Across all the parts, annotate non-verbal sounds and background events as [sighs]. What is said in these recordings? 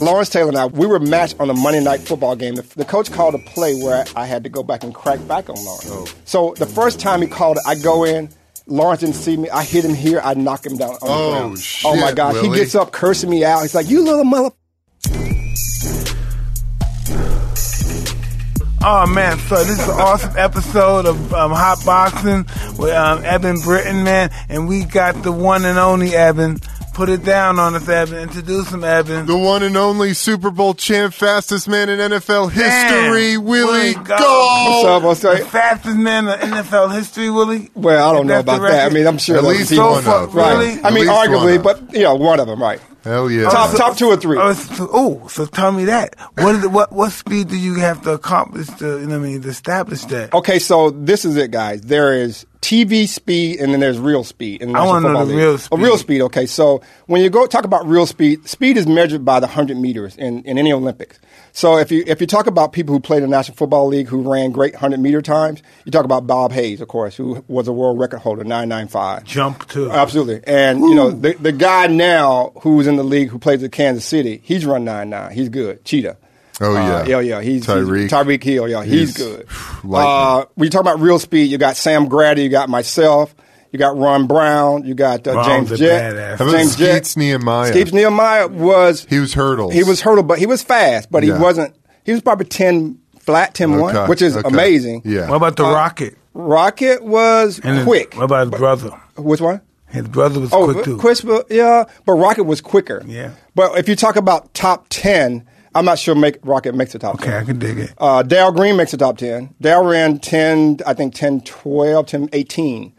Lawrence Taylor and I, we were matched on a Monday night football game. The, the coach called a play where I had to go back and crack back on Lawrence. Oh. So the first time he called it, I go in. Lawrence didn't see me. I hit him here. I knock him down on Oh, the ground. shit, oh my God! Willie. He gets up, cursing me out. He's like, "You little mother." Oh man, so this is an awesome episode of um, Hot Boxing with um, Eben Britton, man, and we got the one and only Eben. Put it down on us, Eben. Introduce him, Eben. The one and only Super Bowl champ, fastest man in NFL history, Willie Willie Gault. Go. What's up? What's The fastest man in NFL history, Willie. Well, I don't If know about that. I mean, I'm sure At there's least people- one so of. far, Right. Really? I mean, At least one arguably, but you know, one of them, right? Hell yeah. Top- top two or three. Oh, so, oh, so tell me that. What, is it, what what speed do you have to accomplish to you know what I mean to establish that? Okay, so this is it, guys. There is TV speed, and then there's real speed. In the I National wanna know Football the League. real Oh, real speed. speed. Okay, so when you go talk about real speed, speed is measured by the hundred meters in, in any Olympics. So if you if you talk about people who played in the National Football League who ran great hundred meter times, you talk about Bob Hayes, of course, who was a world record holder, nine nine five. Jump too. Absolutely. And, you know, the, the guy now who's in the league who plays at Kansas City, he's run 9 9. He's good. Cheetah. Oh, yeah. Uh, yeah, yeah. He's Tyreek. He's, Tyreek Hill, yeah. He's, He's good. [sighs] lightning. Uh, when you talk about real speed, you got Sam Graddy, you got myself, you got Ron Brown, you got uh, James a Jett. badass. How about James Jett. Nehemiah? Skeets Nehemiah was, He was hurdles. he was hurdle, but he was fast, but Yeah. he wasn't, he was probably 10 flat, 10 1, which is okay. amazing. Yeah. What about the Uh, Rocket? Rocket was And his- quick. What about his brother? Which one? His brother was Oh, quick too. Quispa, yeah, but Rocket was quicker. Yeah. But if you talk about top ten, I'm not sure make Rocket makes the top Okay, I can dig it. Uh, Darrell Green makes the top ten. Dale ran ten, I think 10, 12, 10, 18.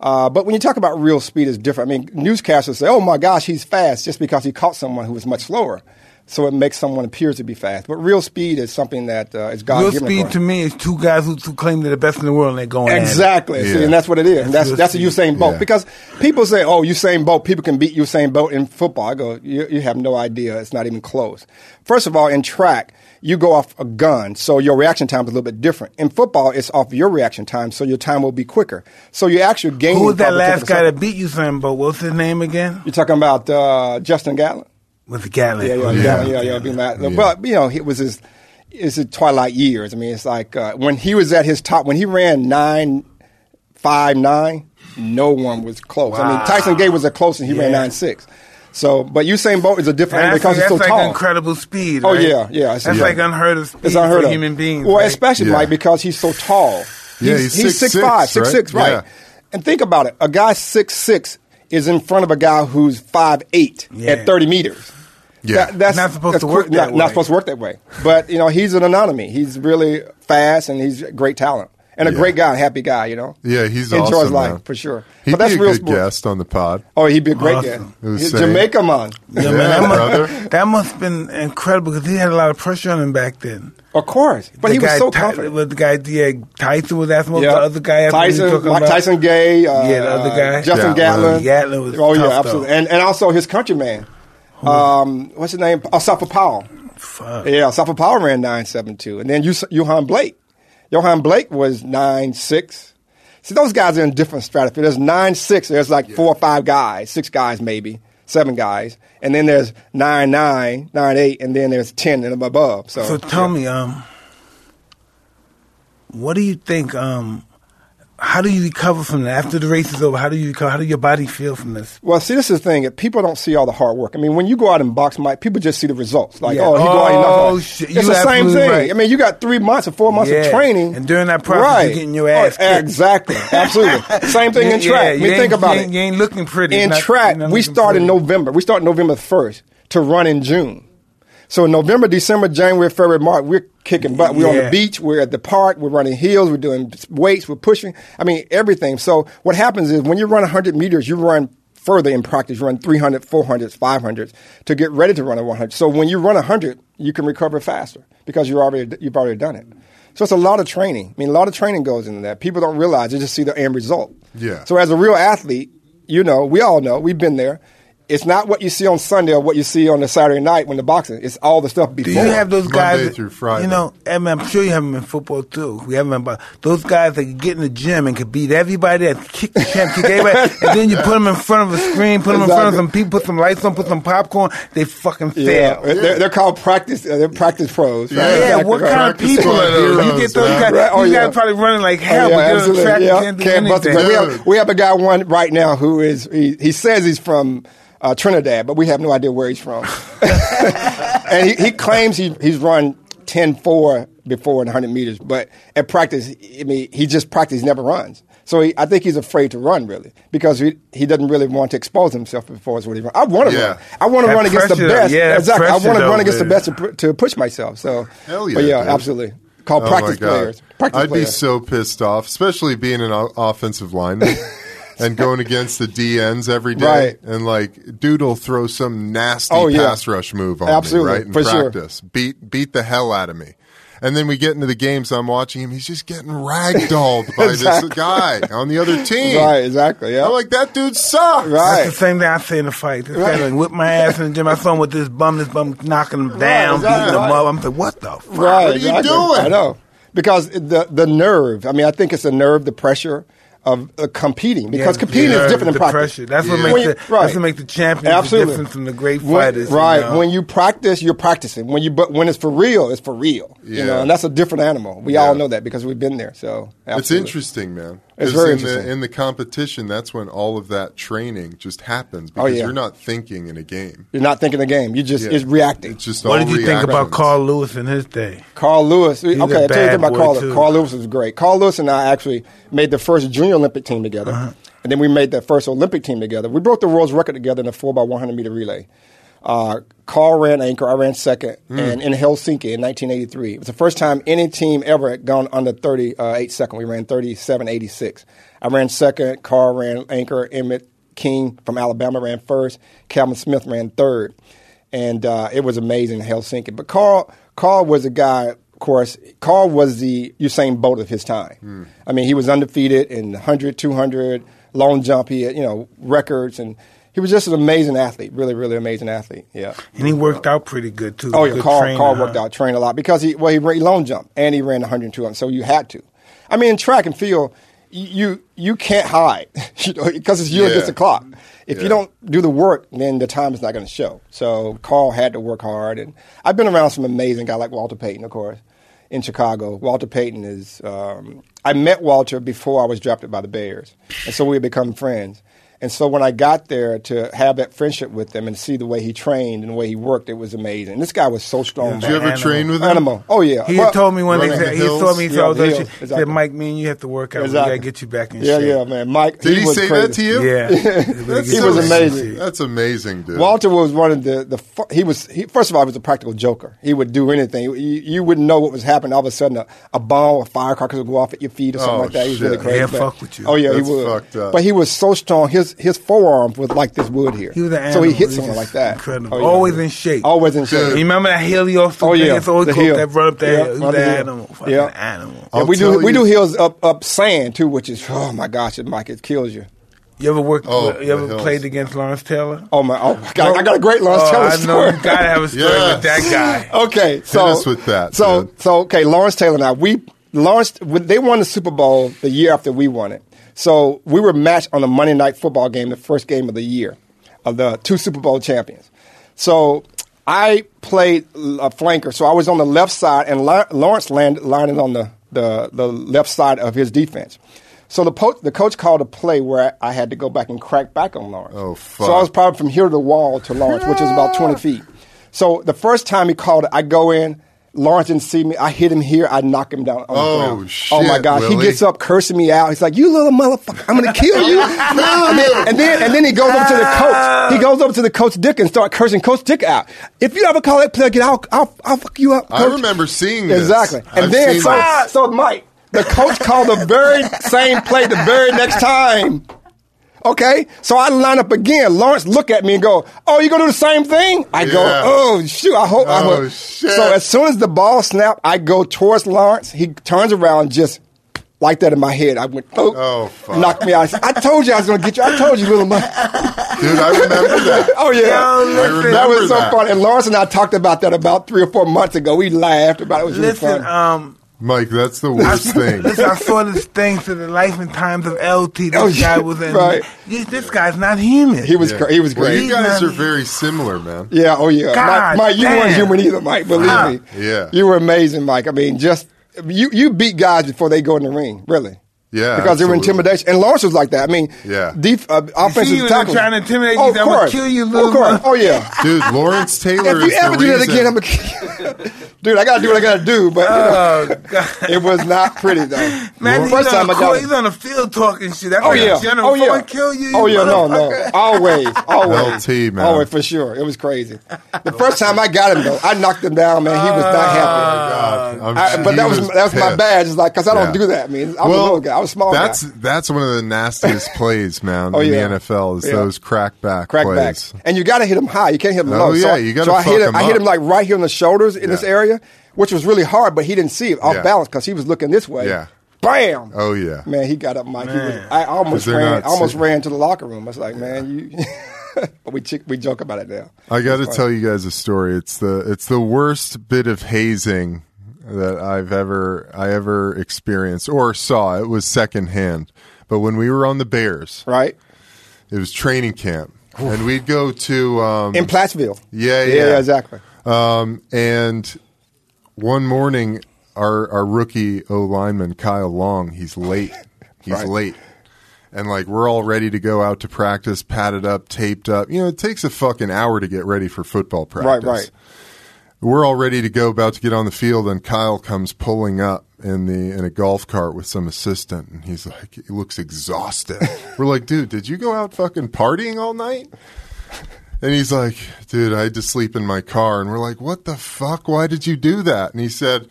Uh, but when you talk about real speed, it's different. I mean, newscasters say, "Oh my gosh, he's fast," just because he caught someone who was much slower. So it makes someone appear to be fast. But real speed is something that uh, is God Real given. speed to me is two guys who, who claim they're the best in the world and they're going at it. Exactly. See, Yeah. and that's what it is. And that's That's that's a real Usain Bolt Yeah. because people say, "Oh, Usain Bolt, people can beat Usain Bolt in football." I go, "You, you have no idea. It's not even close." First of all, in track, you go off a gun, so your reaction time is a little bit different. In football, it's off your reaction time, so your time will be quicker. So you actually gain. Who was that last guy that beat Usain Bolt? What's his name again? You're talking about uh, Justin Gatlin. With the Gatlin. Yeah, yeah, Yeah. yeah, yeah, yeah. Be mad. But you know, it was his, it's his twilight years. I mean, it's like uh, when he was at his top, when he ran nine, five, nine, no one was close. I mean, Tyson Gay was the closest. He ran nine six. So, but Usain Bolt is a different That's, because he's that's so like tall. incredible speed. Oh yeah, yeah. That's yeah. like unheard of speed it's unheard for of human beings. Well, right? especially Yeah. Mike because he's so tall. Yeah, he's he's 6'6", six five, six right? six, right? Yeah. And think about it: a guy six six is in front of a guy who's five eight Yeah. at thirty meters. Yeah. That- that's Not supposed that's to work quick- that not, not way. supposed to work that way. But you know, he's an anonymity. He's really fast and he's a great talent and a Yeah. great guy, happy guy. You know. Yeah, he's enjoys awesome, life man. for sure. He'd but that's be a real good sports. guest on the pod. Oh, he'd be a great Awesome. guest. It was He's Jamaica man. Yeah, man, that, brother. must, that must have been incredible because he had a lot of pressure on him back then. Of course, but The he was so Ty- confident. With the guy, yeah, Tyson was asking what Yeah. the other guy Tyson, talking Mike about. Tyson Gay. Uh, Yeah, the other guy. Justin Gatlin. Gatlin. Gatlin was oh yeah, tough, absolutely, though. and and also his countryman. Um, what's his name? Asafa Powell. Fuck. Yeah, Asafa Powell ran nine seven two, and then Yohan Blake. Yohan Blake was nine six. See, those guys are in different stratosphere. There's nine six. There's like four or five guys, six guys maybe, seven guys, and then there's nine nine, nine eight, and then there's ten and above. So, So tell yeah. me, um, what do you think? Um, how do you recover from that after the race is over? How do you recover? How do your body feel from this? Well, see, this is the thing. People don't see all the hard work. I mean, when you go out and box, Mike, people just see the results. Like, Yeah. oh, he go out and Oh, out. shit. It's You the same thing. right. I mean, you got three months or four months Yeah. of training, And during that process, right. you're getting your ass Oh, kicked. exactly, absolutely. [laughs] same thing in track. yeah, I mean, think about you it. you ain't looking pretty. In Not- track, we start in. November. We start November first to run in June. So November, December, January, February, March, we're kicking butt. We're on the beach. We're at the park. We're running hills. We're doing weights. We're pushing. I mean, everything. So what happens is when you run 100 meters, you run further in practice. You run 300, 400s, 500s to get ready to run a 100. So when you run 100, you can recover faster because you're already, you've already done it. So it's a lot of training. I mean, a lot of training goes into that. People don't realize. They just see the end result. Yeah. So as a real athlete, you know, we all know, we've been there. It's not what you see on Sunday or what you see on the Saturday night when the boxing. It's all the stuff Do before. you have those guys? Monday through Friday. You know, and I'm sure you have them in football too. We have them, but those guys that can get in the gym and could beat everybody, that kick the champ, kick everybody, [laughs] and then you put them in front of a screen, put them in front of some people, put some lights on, put some popcorn. They fucking yeah, fail. they're, they're called practice. Uh, they're practice pros. Yeah, right? Yeah, Exactly what right. kind of people are those? You get those man. guys. Right, oh, you yeah. guys probably running like Oh, hell, yeah, but get on absolutely. track, Yeah, you can't can't bust it. anything. We have, we have a guy one right now who is he, he says he's from uh, Trinidad, but we have no idea where he's from. [laughs] and he, he claims he, he's run 10-4 before in 100 meters, but at practice, I mean, he just practice never runs. So he, I think he's afraid to run really because he, he doesn't really want to expose himself before it's what he runs. I want to Yeah. run. I want to run against the best. yeah, exactly. I want to run against the best to, to push myself. So, Hell yeah, but yeah, dude. absolutely. Called Oh practice players. Practice I'd players. be so pissed off, especially being an o- offensive lineman [laughs] [laughs] and going against the DNs every day. Right. And like, dude will throw some nasty Oh, yeah. pass rush move on Absolutely, me, right? In for sure. practice. Beat beat the hell out of me. And then we get into the games, I'm watching him, he's just getting ragdolled [laughs] by Exactly. this guy on the other team. Right, exactly. Yeah. I'm like, that dude sucks. Right. That's the same thing I say in the fight. This Right. guy like whip my ass in the gym. I saw him with this bum, this bum knocking him down, exactly, beating him up. I'm like, what the fuck? Right. What are you doing? I know. Because the the nerve, I mean, I think it's the nerve, the pressure of uh, competing. Because Yeah, competing yeah, is different than practice. pressure. That's what Yeah. makes you- the right. that's what makes the champions Absolutely. different from the great When- fighters. you right. know? When you practice, you're practicing. When you but when it's for real, it's for real. You Yeah. know, and that's a different animal. We Yeah. all know that because we've been there. So It's interesting, man. It's 'Cause very in interesting. The, in the competition, that's when all of that training just happens Oh, because yeah. you're not thinking in a game. You're not thinking the game. You just Yeah. it's reacting. It's just what all did you think about. Carl Lewis in his day? Carl Lewis. Okay, a I'll tell you bad about Carl. too. Carl Lewis was great. Carl Lewis and I actually made the first junior Olympic team together, Uh-huh. and then we made the first Olympic team together. We broke the world's record together in a four by one hundred meter relay. Uh, Carl ran anchor, I ran second, Hmm. and in Helsinki in 1983. It was the first time any team ever had gone under 38 second. We ran 37.86. I ran second. Carl ran anchor. Emmit King from Alabama ran first. Calvin Smith ran third, and uh, it was amazing in Helsinki. But Carl, Carl was a guy. Of course, Carl was the Usain Bolt of his time. I mean, he was undefeated in 100, 200, long jump. He had you know records, and he was just an amazing athlete. Really, really amazing athlete. Yeah. And he worked out pretty good too. Oh yeah, Good Carl, trainer, Carl huh? worked out, trained a lot because he well he ran long jump and he ran 102, and so you had to. I mean, in track and field, you you can't hide, [laughs] you know, because it's you Yeah. against the clock. If Yeah. you don't do the work, then the time is not going to show. So Carl had to work hard, and I've been around some amazing guy like Walter Payton, of course, in Chicago. Walter Payton is. Um, I met Walter before I was drafted by the Bears, and so we had become friends. And so when I got there to have that friendship with him and see the way he trained and the way he worked, it was amazing. This guy was so strong. Did you ever Animal. train with him? Animal. Oh yeah. He Well, told me one day. He told me he Yeah, told the us, hills, he oh, exactly. said, "Mike, me and you have to work out. Exactly. We gotta get you back in Yeah, shape." yeah, yeah, man. Mike. Did he, was say crazy. that to you? Yeah, [laughs] He so was amazing. That's amazing, dude. Walter was one of the the he was he, first of all he was a practical joker. He would do anything. You, you wouldn't know what was happening. All of a sudden, a, a bomb or firecrackers would go off at your feet or something Oh, like that. He was really crazy. Yeah, but- fuck with you. Oh yeah, That's he would. But he was so strong. His his forearms was like this wood here. He was an so he animal. hit someone like that. incredible. Oh, yeah. Always in shape. Always in shape. Dude. You remember that Helios? Oh, yeah. It's always The hill. that run up there. Yeah, He was run the the animal. Fucking Yeah. animal. Yeah, we do tell we do hills up up sand too, which is oh my gosh, it Mike it kills you. You ever worked? Oh, you ever hills. played against Lawrence Taylor? Oh my! Oh, I got, I got a great Lawrence Oh, Taylor I know you gotta have a story with that guy. [laughs] Okay, so us with that, So dude. so okay, Lawrence Taylor. Now we Lawrence they won the Super Bowl the year after we won it. So we were matched on a Monday night football game, the first game of the year, of the two Super Bowl champions. So I played a flanker, so I was on the left side, and Lawrence landed, landed on the, the the left side of his defense. So the, po- the coach called a play where I had to go back and crack back on Lawrence. Oh, fuck. So I was probably from here to the wall to Lawrence, which is about 20 ah. feet. So the first time he called it, I go in. Lawrence didn't see me. I hit him here. I knock him down on Oh, the ground. oh my shit, gosh! Willie. He gets up, cursing me out. He's like, "You little motherfucker! I'm gonna kill you!" [laughs] and, then, and then and then he goes over to the coach. He goes over to the coach Dick and start cursing Coach Dick out. If you ever call that play again, I'll I'll, I'll fuck you up. I remember seeing this. Exactly. And I've then so this. so Mike, the coach called the very same play the very next time. Okay, so I line up again. Lawrence look at me and go, "Oh, you gonna do the same thing?" I go, "Oh shoot, I hope I Oh, will." shit. So as soon as the ball snap, I go towards Lawrence. He turns around, just like that in my head. I went, oh, Oh, fuck. knocked me out. I, said, I told you I was going to get you. I told you, little man. Dude, I remember that. [laughs] Oh yeah, Yo, listen. that was so that. funny. And Lawrence and I talked about that about three or four months ago. We laughed about it. It was really Listen, funny. um, Mike, that's the worst [laughs] thing. listen, I saw this thing to the life and times of LT. This Oh, guy was in. right. This, this guy's not human. he was Yeah. cra- he was Well, great. you guys are very similar, man. Yeah, oh yeah. God Mike, Mike you weren't human either, Mike. Believe Wow. me. Yeah. You were amazing, Mike. I mean, just you you beat guys before they go in the ring, really. Yeah, Because they were intimidation. And Lawrence was like that. I mean, Yeah. def, uh, offensive he was tackle. trying to intimidate you, Oh, he said, of "I'ma kill you, Of little course. man. Oh yeah. [laughs] Dude, Lawrence Taylor if is you ever the do that again, I'm gonna. [laughs] Dude, I gotta do what I gotta do, but you know, Oh God. it was not pretty though. [laughs] Man, the he's, first on time the I court, got he's on the field talking shit. That's Oh like yeah, General oh yeah, Ford kill you. oh you yeah, no, no, always, always, LT, man. always for sure. It was crazy. The first time I got him though, I knocked him down, man. He was not happy. God, I'm but that was, that was my pissed. badge. It's like because I don't do that. I mean, I was a little guy. I was a small That's guy. that's one of the nastiest [laughs] plays, man, Oh, in yeah. the NFL is Yeah. those crack back Crack plays. backs, and you got to hit him high. You can't hit him Oh, low. yeah, so, you gotta so I hit fuck him. him I hit him like right here on the shoulders in this area, which was really hard. But he didn't see it off Yeah. balance because he was looking this way. Yeah. Bam. Oh yeah. Man, he got up, Mike. He was, I almost 'Cause they're ran. not almost sitting- ran to the locker room. I was like, man, you. [laughs] but we we joke about it now. I got to tell you guys a story. It's the it's the worst bit of hazing that I've ever I ever experienced or saw. It was secondhand. But when we were on the Bears, Right it was training camp, and we'd go to um, in Plattsville. Yeah, yeah, yeah. exactly. Um, and one morning, our our rookie O lineman Kyle Long, he's late. [laughs] He's Right. late, and like we're all ready to go out to practice, padded up, taped up. You know, it takes a fucking hour to get ready for football practice. Right, right. We're all ready to go, about to get on the field, and Kyle comes pulling up in the in a golf cart with some assistant, and he's like, he looks exhausted. [laughs] we're like, dude, did you go out fucking partying all night? And he's like, dude, I had to sleep in my car. And we're like, what the fuck? Why did you do that? And he said,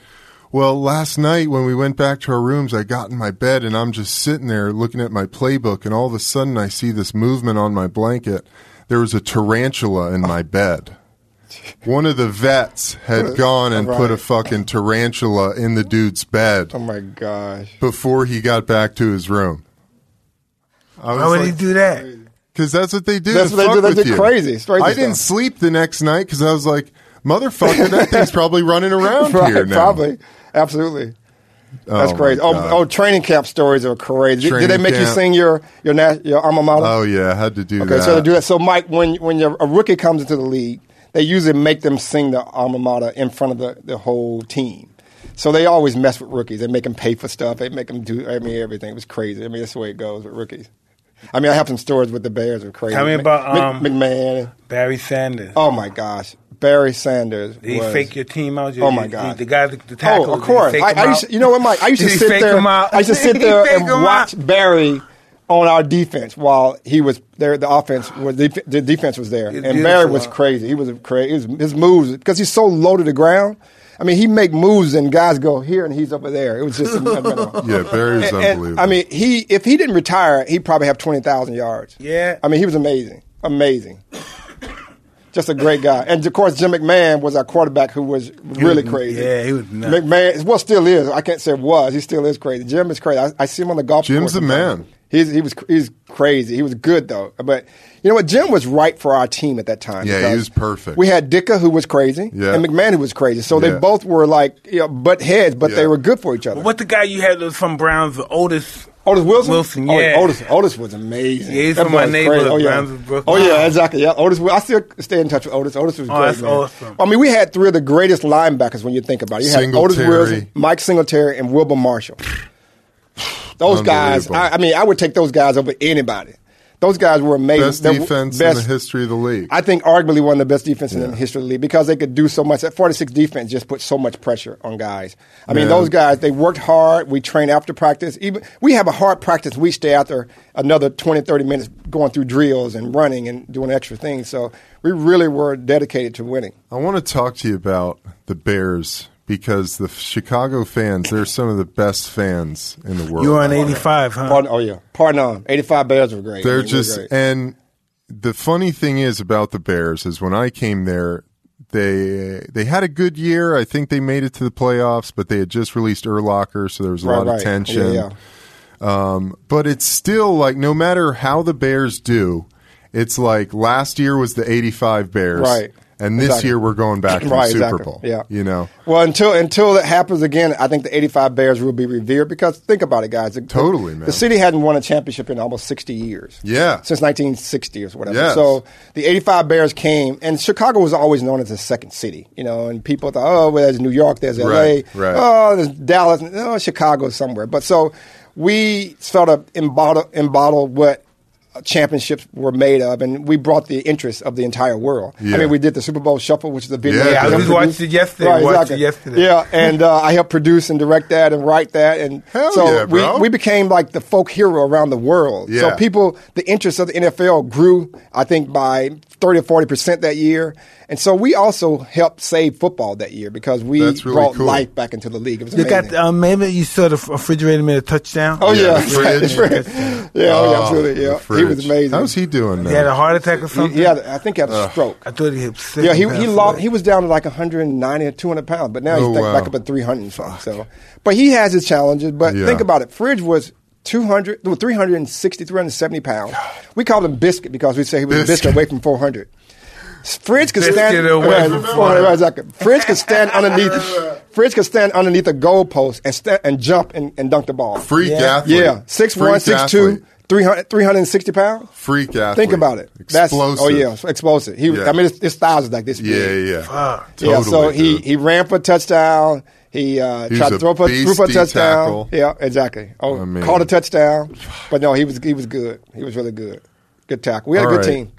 well, last night when we went back to our rooms, I got in my bed and I'm just sitting there looking at my playbook. And all of a sudden I see this movement on my blanket. There was a tarantula in my bed. [laughs] One of the vets had gone and put a fucking tarantula in the dude's bed Oh my gosh. before he got back to his room. I Why would he do that? because that's what they do. That's to what they fuck do. They with get crazy. It's crazy I didn't stuff. sleep the next night because I was like, "Motherfucker, that [laughs] thing's probably running around Right, here now." probably. Absolutely. That's Oh, crazy. Oh, oh, training camp stories are crazy. Did, did they Training make you sing your your na- your alma mater? Oh yeah, I had to do okay, that. so they do that. So Mike, when when you're, a rookie comes into the league, they usually make them sing the alma mater in front of the, the whole team. So they always mess with rookies. They make them pay for stuff. They make them do. I mean, everything. It was crazy. I mean, that's the way it goes with rookies. I mean, I have some stories with the Bears. Are crazy. Tell me about, um, McMahon. Barry Sanders. Oh my gosh, Barry Sanders. Did he was- fake your team out? Oh, my God. The guy, the, the tackle. Oh, of course. I, I used to, you know what, Mike? I used to sit there. I used to [laughs] sit there and watch? Barry on our defense while he was there. The offense was the, the defense was there, It's and Barry was crazy. He was crazy. His, his moves because he's so low to the ground. I mean, he make moves and guys go here and he's over there. It was just [laughs] unbelievable. yeah, Barry's And- and, unbelievable. I mean, he if he didn't retire, he'd probably have twenty thousand yards. Yeah. I mean, he was amazing, amazing. Just a great guy, and of course, Jim McMahon was our quarterback, who was really crazy. Yeah, he was nuts. McMahon, well, still is. I can't say was. He still is crazy. Jim is crazy. I, I see him on the golf course. Jim's course. a man. He's he was he's crazy. He was good though. But you know what? Jim was right for our team at that time. Yeah, he was perfect. We had Ditka who was crazy, Yeah. and McMahon who was crazy. So Yeah. they both were like you know, butt heads, but Yeah. they were good for each other. What the guy you had was from Browns, the Otis. Otis Wilson. Wilson, Oh, yeah. Otis. Otis was amazing. Yeah, he's That from my neighborhood, crazy. Oh yeah. Brownsville, Oh yeah, exactly. Yeah, Otis. I still stay in touch with Otis. Otis was Oh, great. that's man. awesome. I mean, we had three of the greatest linebackers when you think about it. You had Otis Wilson, Mike Singletary, and Wilber Marshall. Those guys. I, I mean, I would take those guys over anybody. Those guys were amazing. best They defense best- in the history of the league. I think arguably one of the best defenses in the history of the league because they could do so much. That 46 defense just put so much pressure on guys. I mean, Yeah. those guys, they worked hard. We train after practice. Even We have a hard practice. We stay after another 20, 30 minutes going through drills and running and doing extra things. So we really were dedicated to winning. I want to talk to you about the Bears because the Chicago fans, they're some of the best fans in the world. You were on 85, huh? Pardon, oh, yeah. Pardon on. 85 Bears were great. They're They were just great. and the funny thing is about the Bears is when I came there, they they had a good year. I think they made it to the playoffs, but they had just released Urlacher, so there was a lot of tension. Yeah, yeah. Um, but it's still like no matter how the Bears do, it's like last year was the '85 Bears, Right. And this Exactly. year we're going back to the Right, Super exactly. Bowl. Yeah. you know, Well, until until it happens again, I think the '85 Bears will be revered because think about it, guys. The- Totally, man. The city hadn't won a championship in almost 60 years. Yeah. since 1960 or whatever. Yes. So the '85 Bears came, and Chicago was always known as the second city. You know, and people thought, oh, well, there's New York, there's L.A., Right, right. oh, there's Dallas, oh, Chicago somewhere. But so we sort of embottle, embottle what championships were made of, and we brought the interest of the entire world. Yeah. I mean, we did the Super Bowl Shuffle, which is a video. Yeah, I I just watched it yesterday. Right, Watched it yesterday. Yeah, and uh, I helped produce and direct that and write that, and Hell so yeah, we we became like the folk hero around the world. Yeah. So people, the interest of the NFL grew, I think, by thirty or forty percent that year, and so we also helped save football that year because we really brought cool. life back into the league. It was You amazing. got um, maybe you saw the refrigerator made a touchdown. Oh Yeah, yeah, the fridge. [laughs] Fridge. yeah, oh, yeah, Oh, absolutely. the Yeah, he was amazing. How's he doing now? He had a heart attack or something. Yeah, I think, he had a stroke. I thought he had sick. Yeah, he he lost. away. He was down to like 190 or 200 pounds, but now he's Oh, like wow. back up at 300 and something. So, but he has his challenges. But Yeah. think about it. Fridge was 200, well, 360, 370 pounds. We called him Biscuit because we say he was a Biscuit. biscuit away from 400. Fridge could stand away right, from 400, right, exactly. Fridge could stand underneath. Fridge could stand underneath a goalpost and sta- and jump and, and dunk the ball. Freak Yeah. athlete. yeah, six one, Freak six two, 300, 360 pounds. Freak athlete. Think about it. That's Explosive. oh yeah, explosive. He, was Yeah. I mean, his, his thighs was like this. Yeah, big. yeah. Fuck. Totally, yeah, so he, dude. he ran for a touchdown. He uh, He tried to throw for, threw for a touchdown. tackle. Yeah, exactly. Oh, I mean- caught a touchdown, but no, he was he was good. He was really good. Good tackle. We had All a good right. team.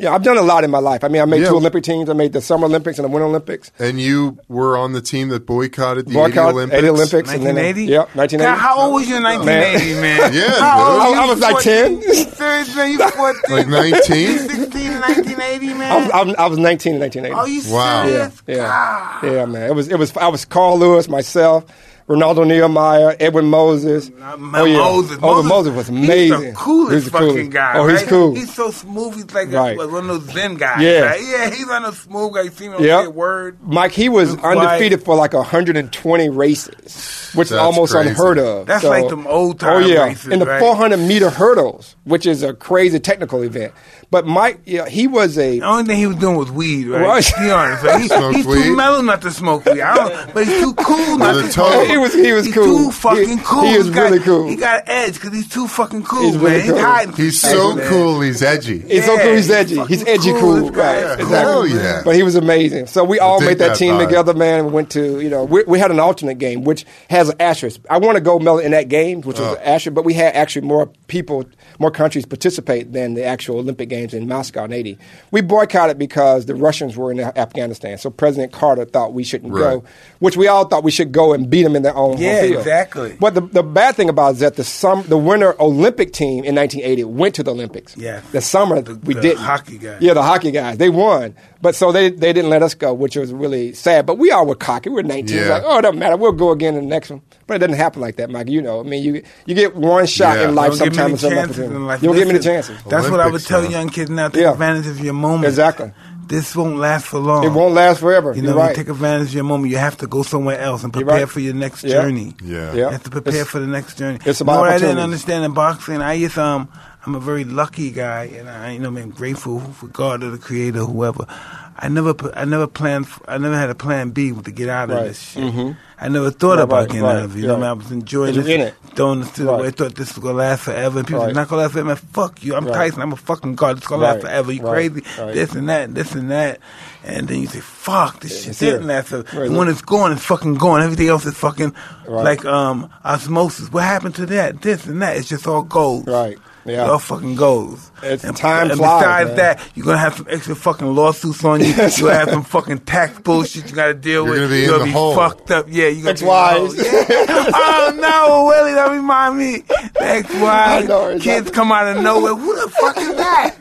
Yeah, I've done a lot in my life. I mean, I made Yeah. two Olympic teams. I made the Summer Olympics and the Winter Olympics. And you were on the team that boycotted the Boycott 80 Olympics. 80 Olympics. and then, uh, 1980? Yep, 1980. God, how old was you in 1980, man? [laughs] Yeah, How old dude. I was like 14? 10. Serious, man? You 14? [laughs] Like 19? 16 in 1980, man? I was, I was, I was 19 in 1980. Oh, you Wow. serious? Yeah, God. yeah, yeah, man. It was, it was. I was Carl Lewis, myself, Renaldo Nehemiah, Edwin Moses. Uh, oh yeah, Moses. Oh, Moses was amazing. He's the coolest He's the fucking coolest. guy. Oh, he's right? cool. He's so smooth. He's like Right. a, one of those Zen guys. Yeah. Right? Yeah, he's one of those smooth guys. You see him on Yep. say a word. Mike, he was Quiet. undefeated for like 120 races, which is almost crazy. unheard of. That's like them old-time races. Oh yeah, races, in the right? 400 meter hurdles, which is a crazy technical event. But Mike, yeah, he was a The only thing he was doing was weed, right? Right. Be honest. Right? He, he's weed? too mellow not to smoke weed. I don't, but he's too cool not to a smoke. He was- he was he's cool. too fucking He- cool. he is He's got- really cool. He got edge because he's too fucking cool, He's man. really He's cool. hiding. He's so shit, man. cool, he's edgy. He's so cool. He's he's edgy. He's fucking edgy cool, cool. this guy. Right. Hell Exactly. yeah. But he was amazing. So we all made that, that team vibe. together, man. and went to you know we, we had an alternate game which has an asterisk. I want to go Mel in that game, which was Oh. an asterisk, but we had actually more people, more countries participate than the actual Olympic Games in Moscow in '80. We boycotted because the Russians were in Afghanistan. So President Carter thought we shouldn't Right. go, which we all thought we should go and beat them in their own home Yeah, field. exactly. But the, the bad thing about it is that the sum, the winter Olympic team in 1980 went to the Olympics. Yeah. The summer The- we didn't. hockey guys. Yeah, the hockey guys. They won. But so they, they didn't let us go, which was really sad. But we all were cocky. We were 19. Yeah. Like, oh, it doesn't matter. We'll go again in the next one. But it doesn't happen like that, Mike. You know, I mean, you you get one shot Yeah. in life Don't get many sometimes. it's an chances in life. You don't get many Listen, chances. That's what I would tell huh? young kids now. Take Yeah. advantage of your moment. Exactly. This won't last for long. It won't last forever. You You're know, right. you take advantage of your moment. You have to go somewhere else and prepare right. for your next Yeah. journey. Yeah. Yeah. You have to prepare It's- for the next journey. it's you about know what I didn't understand in boxing? I used um I'm a very lucky guy, and I you know I'm grateful for God or the Creator, whoever. I never I never planned I never had a plan B to get out of Right. this shit. I never thought Right, about getting right, out of it. You know, right. I was enjoying this, it. throwing this to the way. I thought this was gonna last forever, and people Right. said, "Not gonna last forever." Man, fuck you. I'm. Tyson. I'm a fucking god. It's gonna last forever. You crazy? This and that, this and that, and then you say, "Fuck, this shit didn't last forever." And when it's gone, it's fucking gone. Everything else is fucking like um osmosis. What happened to that? This and that. It's just all gold. Right. Yeah. It all fucking goes. It's- and, time and flies, besides man. that, you're gonna have some extra fucking lawsuits on you. [laughs] You're gonna have some fucking tax bullshit you gotta deal You're with. gonna you're gonna be hole. fucked up. Yeah, you gonna Ex-wives. be in the hole. Yeah. [laughs] oh no, Willie, that remind me. The ex-wives, I know, exactly. kids come out of nowhere. Who the fuck is that?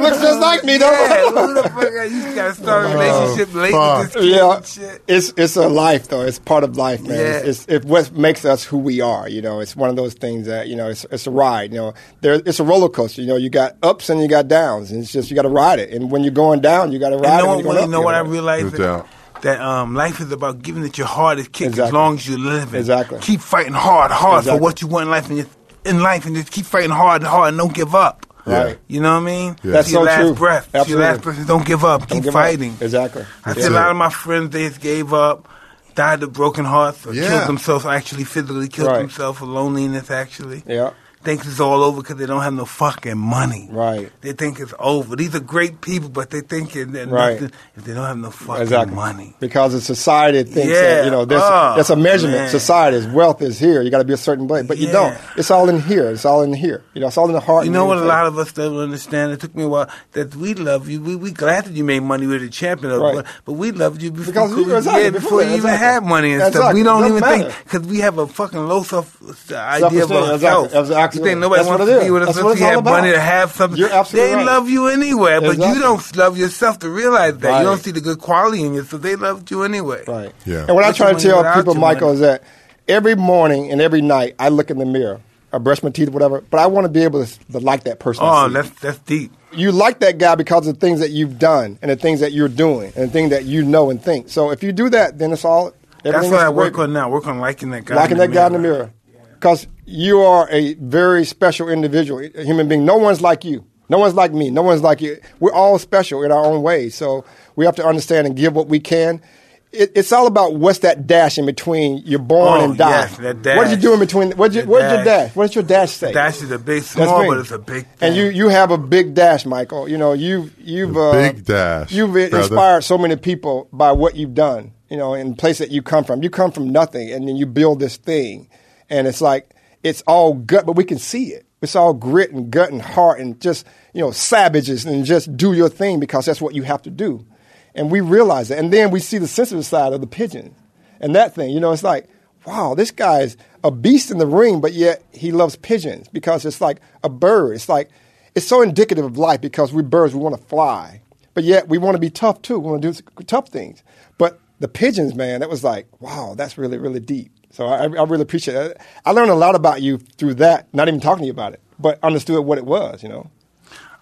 Looks just like me, though. Yeah, who the fuck? is- You gotta start a oh, relationship late with this kid yeah, and shit. it's it's a life though. It's part of life, man. Yeah. It's, it's, it's what makes us who we are. You know, it's one of those things that you know. It's it's a ride. You know, there, it's a roller coaster. You know, you got ups and you got downs, and it's just you got to ride it. And when you're going down, you got to ride You know it. what, When you're you know what I gotta ride it. realized? That, that um, life is about giving it your hardest kick as long as you're living. Exactly. Keep fighting hard, hard Exactly. for what you want in life, and just, in life, and just keep fighting hard and hard, and don't give up. Right. You know what I mean? Yeah. That's To your so last true. breath. To your last breath. Don't give up. Don't keep give up. fighting. Exactly. I That's see a lot of my friends they just gave up, died of broken hearts, or Yeah. killed themselves. Actually, physically killed Right. themselves of loneliness. Actually, Yeah. Thinks it's all over because they don't have no fucking money. Right. They think it's over. These are great people, but they think it, Right. nothing if they don't have no fucking Exactly. money. Because the society thinks Yeah. that, you know, there's, Oh, that's a measurement. man. Society's wealth is here. You got to be a certain place. But you don't. It's all in here. It's all in here. You know, it's all in the heart. You know what? A lot of us don't understand. It took me a while that we love you. We we glad that you made money with the champion, of Right. but, but we loved you before, Because you- yeah, before, before you even had money and stuff. We don't even think because we have a fucking low self uh, idea of ourselves. Exactly. That's We absolutely- think nobody that's wants to be with us That's if what we have about. money to have something. You're absolutely they right. love you anyway, but Exactly. you don't love yourself to realize that. Right. You don't see the good quality in you, so they loved you anyway. Right. Yeah. And what I try to tell people, Michael, money. is that every morning and every night I look in the mirror, I brush my teeth, whatever, but I want to be able to, to like that person. Oh, that's that's deep. you like that guy because of the things that you've done and the things that you're doing and the things that you know and think. So if you do that, then it's all. That's everything what is I work great. on now. Work on liking that guy. Liking that guy in the mirror. Because you are a very special individual, a human being. No one's like you. No one's like me. No one's like you. We're all special in our own way. So we have to understand and give what we can. It, it's all about what's that dash in between you're born Oh, and die. yes, that dash. What did you do in between? What'd you, The what's your dash. dash? What does your dash say? Dash is a big, That's small, but it's a big. And you you have a big dash, Michael. You know you've you've uh, big dash, You've brother. inspired so many people by what you've done. You know, in the place that you come from. You come from nothing, and then you build this thing, and it's like it's all gut, but we can see it. It's all grit and gut and heart and just you know savages and just do your thing because that's what you have to do, and we realize that. And then we see the sensitive side of the pigeon, and that thing. You know, it's like wow, this guy is a beast in the ring, but yet he loves pigeons because it's like a bird. It's like it's so indicative of life because we birds we want to fly, but yet we want to be tough too. We want to do tough things. But the pigeons, man, that was like wow, that's really really deep. So I, I really appreciate it. I learned a lot about you through that. Not even talking to you about it, but understood what it was. You know.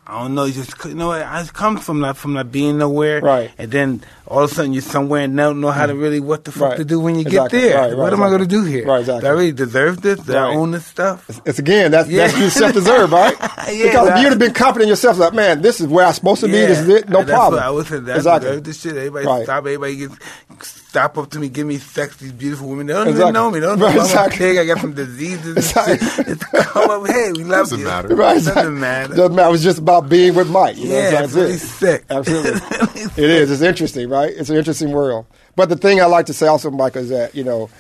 I don't know. You just you know. I just come from not from not being nowhere, Right. And then all of a sudden you're somewhere and don't know how to mm. really what the fuck Right. to do when you Exactly. get there. Right, right, what am I going to do here? Right, exactly. Do I really deserve this? Do I own this stuff? It's again that's that's Yeah. you self deserve, [laughs] right? Yeah, because if you'd have been confident in yourself, like man, this is where I'm supposed to be. This is it. No That's problem. What I was saying. That's exactly. exactly. this shit. Everybody stop. Everybody get stop up to me, give me sex. These beautiful women. They don't Exactly. even know me. They don't know Right, I'm a exactly. pig. I got some diseases. Exactly. It's come up. Hey, we love Doesn't you. matter. Right, Doesn't exactly. matter. Doesn't matter. It was just about being with Mike. You know, Yeah, that's it's [laughs] really it. sick. Absolutely. it is. It's interesting, right? It's an interesting world. But the thing I like to say also, Mike, is that, you know,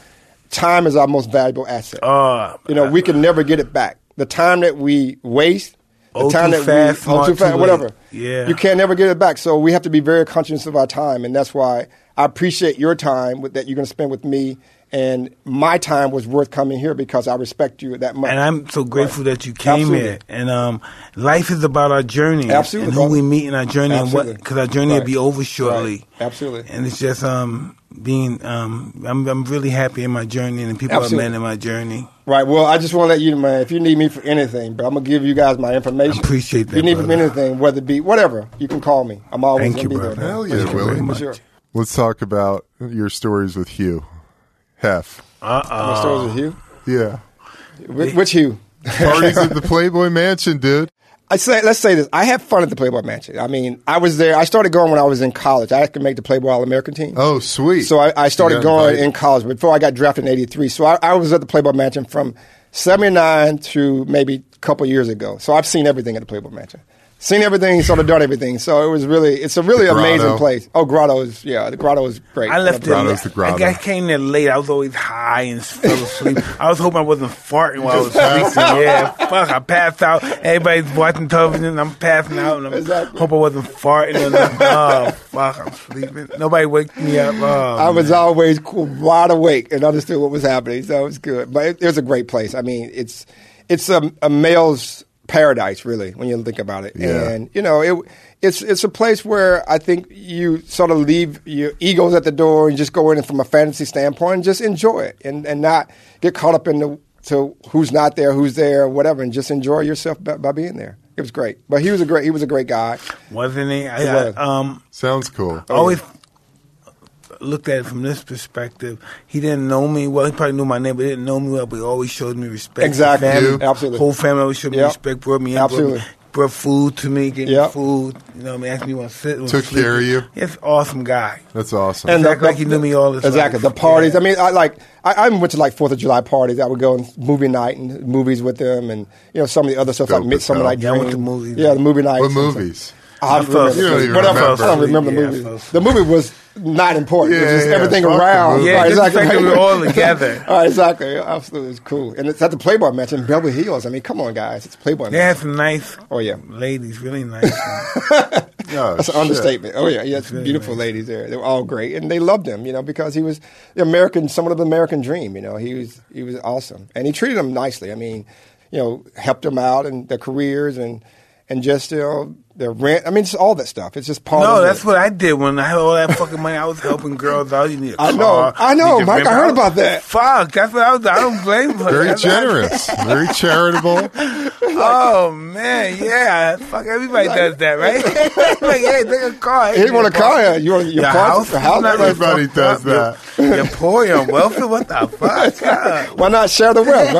time is our most valuable asset. Oh, you know, we can never get it back. The time that we waste, the time too that fast, we, oh, smart, too fast, too whatever. Yeah. You can't never get it back. So we have to be very conscious of our time. And that's why I appreciate your time with, that you're going to spend with me. And my time was worth coming here because I respect you that much. And I'm so grateful that you came Absolutely. here. And um, life is about our journey, Absolutely, and who brother. we meet in our journey, Absolutely. and what because our journey will be over shortly. Right. Absolutely. And it's just um being um I'm I'm really happy in my journey and the people Absolutely. I met in my journey. Right. Well, I just want to let you know, man, if you need me for anything, but I'm going to give you guys my information. I appreciate If you that, need me anything, whether it be whatever, you can call me. I'm always Thank going to you, be there. brother. man. Hell For yeah, sure. Willie. For much. sure. Let's talk about your stories with Hugh. Hef. Uh My stories with Hugh. Yeah. Which, which Hugh? Parties at [laughs] the Playboy Mansion, dude. I say, let's say this. I had fun at the Playboy Mansion. I mean, I was there. I started going when I was in college. I could make the Playboy All American team. Oh, sweet. So I, I started got going invited. in college before I got drafted in '83. So I, I was at the Playboy Mansion from '79 to maybe a couple years ago. So I've seen everything at the Playboy Mansion. Seen everything, sort of done everything. So it was really, it's a really amazing place. Oh, Grotto is, yeah, the Grotto is great. I left it. Grotto's the grotto. I, I came there late. I was always high and [laughs] fell asleep. I was hoping I wasn't farting while I was sleeping. Yeah, fuck. I passed out. Everybody's watching television. I'm passing out, and I Exactly. hope I wasn't farting. And [laughs] I'm, oh fuck, I'm sleeping. Nobody waked me up. Oh, I was man. always wide awake and understood what was happening, so it was good. But it, it was a great place. I mean, it's it's a, a male's paradise, really, when you think about it. Yeah. And you know, it it's it's a place where I think you sort of leave your egos at the door and just go in from a fantasy standpoint and just enjoy it and and not get caught up in the to who's not there, who's there, whatever, and just enjoy yourself by, by being there. It was great. But he was a great he was a great guy. Wasn't he? I, was. I, um, Sounds cool. I always looked at it from this perspective. He didn't know me well. He probably knew my name, but he didn't know me well. But he always showed me respect. Exactly. Family, Absolutely. Whole family always showed me Yep. respect. Brought me in. Absolutely. Brought, me, brought food to me. Gave Yep. me food. You know what I mean? Asked me want to sit. Took sleep. care of you. Yes, awesome guy. That's awesome. And Exactly like he knew me all his Exactly. life. The parties. Yeah. I mean, I like. I, I went to like Fourth of July parties. I would go and movie night and movies with them, and you know some of the other stuff Dope like Midsummer. Night Yeah, I Dream. went to movies. Yeah, the movie nights. what movies? I I don't fell remember. You don't even Whatever. remember. I don't remember the movie. fell asleep. The movie was not important. it Yeah, was just yeah, everything fuck around. movie. Yeah, right, just the exactly. fact that we were all [laughs] together. All right, exactly. Absolutely, it's cool. And it's at the Playboy Mansion in Beverly Hills. I mean, come on, guys, it's Playboy They Mansion. had some nice Oh yeah, ladies, really nice. [laughs] Oh, That's an shit. understatement. Oh yeah, yeah, it's beautiful ladies there. They were all great, and they loved him, you know, because he was the American, somewhat of the American dream. You know, he was he was awesome, and he treated them nicely. I mean, you know, helped them out in their careers and and just you know their rent. I mean, just all that stuff. It's just part. no, of that's it. what I did when I had all that fucking money. I was helping girls out. You need a I car. know. I know, you Mike, rent I a heard house. about that. Fuck, that's what I was. I don't blame her. Very That's- generous, very charitable. Oh man, yeah. Fuck, everybody does that, right? like, [laughs] yeah, take a car. He didn't want a car. yeah. You want your, Your car- house? your house? Not Everybody does up. that. You're, you're poor, you're on welfare. What the fuck? [laughs] Why not share the wealth,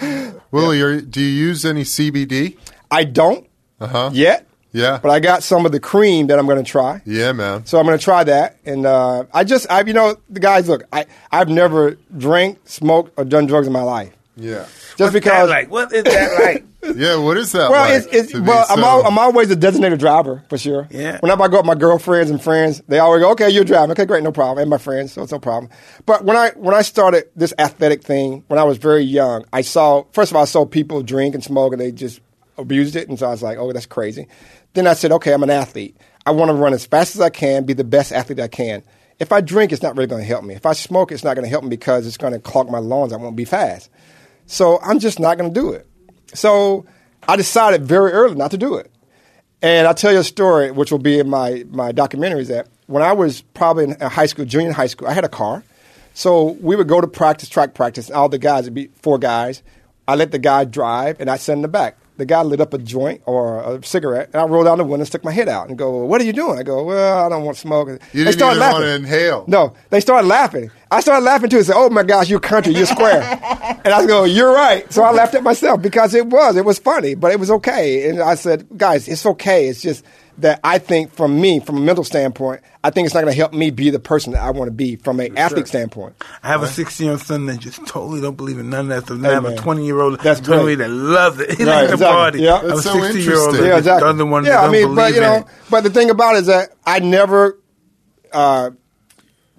right? [laughs] Willie, are, do you use any CBD? I don't Uh huh. yet, Yeah. but I got some of the cream that I'm going to try. yeah, man. So I'm going to try that, and uh, I just, I, you know, the guys, look, I, I've never drank, smoked, or done drugs in my life. Yeah. Just What's because, like? What is that [laughs] like? Yeah. What is that well, like? it's, it's well, I'm, al- I'm always a designated driver for sure. Yeah. Whenever I go with my girlfriends and friends, they always go, "Okay, you're driving. Okay, great, no problem." And my friends, so it's no problem. But when I when I started this athletic thing when I was very young, I saw first of all I saw people drink and smoke and they just abused it, and so I was like, "Oh, that's crazy." Then I said, "Okay, I'm an athlete. I want to run as fast as I can, be the best athlete I can." If I drink, it's not really going to help me. If I smoke, it's not going to help me because it's going to clog my lungs. I won't be fast. So I'm just not going to do it. So I decided very early not to do it. And I'll tell you a story, which will be in my, my documentaries, that when I was probably in high school, junior high school, I had a car. So we would go to practice, track practice, all the guys, would be four guys. I let the guy drive, and I in the back. The guy lit up a joint or a cigarette, and I rolled down the window and stuck my head out and go, What are you doing? I go, Well, I don't want smoke. You they didn't started even laughing. want to inhale. No, they started laughing. I started laughing too and said, Oh my gosh, you're country, you're square. [laughs] and I go, You're right. So I laughed at myself because it was. It was funny, but it was okay. And I said, Guys, it's okay. It's just that I think from me, from a mental standpoint, I think it's not going to help me be the person that I want to be from an athlete standpoint. I have a 16 year old son that just totally don't believe in none of that stuff. Then I have a 20 year old That's great. that loves it. [laughs] He Right, likes to exactly. party. Yeah. I have a That's so 16 year old interesting. that Yeah, exactly. doesn't want yeah, I mean, but you know, it. but the thing about it is that I never uh,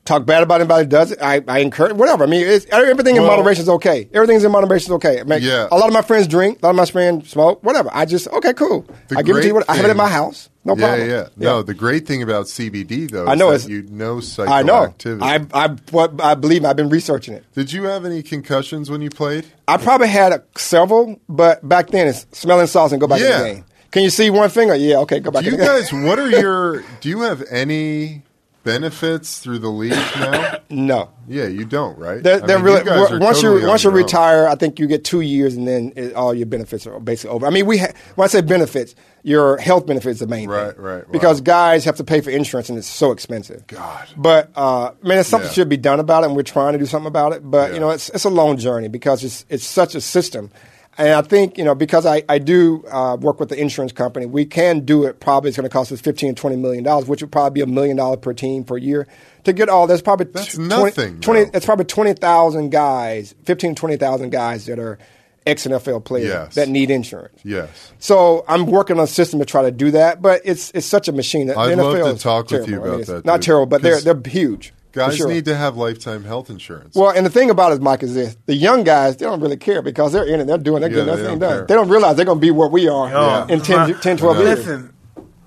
talk bad about anybody does it. I, I encourage whatever. I mean, it's, everything in moderation is okay. Everything's in moderation is okay. I mean, Yeah. A lot of my friends drink. A lot of my friends smoke. Whatever. I just okay, cool. The I give it to you. What, I have it in my house. No yeah, problem. Yeah, yeah. No, the great thing about CBD though, I know that you know I know. I I what I believe. I've been researching it. Did you have any concussions when you played? I probably had a, several, but back then it's smelling sauce and go back Yeah. in the game. Can you see one finger? Yeah. Okay. Go back. Do you the game. guys? What are [laughs] your? Do you have any benefits through the league now? [coughs] no. Yeah, you don't, right? They're, they're mean, really you once totally you on once you own. retire, I think you get two years, and then it, all your benefits are basically over. I mean, we ha- when I say benefits, your health benefits are the main Right, thing, right, wow. Because guys have to pay for insurance, and it's so expensive. God. but uh, I mean, it's something Yeah. should be done about it, and we're trying to do something about it. But Yeah. you know, it's it's a long journey because it's it's such a system. And I think, you know, because I, I do uh, work with the insurance company, we can do it. Probably it's going to cost us 15 20 million dollars, which would probably be a million dollar per team per year to get all. There's probably That's 20 nothing, 20 though. it's probably 20,000 guys, 15, 20,000 guys that are ex NFL players Yes. that need insurance. Yes. So I'm working on a system to try to do that, but it's it's such a machine. The I'd NFL love to talk with you about that, Not dude, terrible, but they're they're huge. For Guys sure. need to have lifetime health insurance. Well, and the thing about it, Mike, is this: the young guys they don't really care because they're in it, they're doing, they're Yeah, getting their they thing done. care. They don't realize they're going to be where we are Yeah. in 10, 10 12 years. Listen,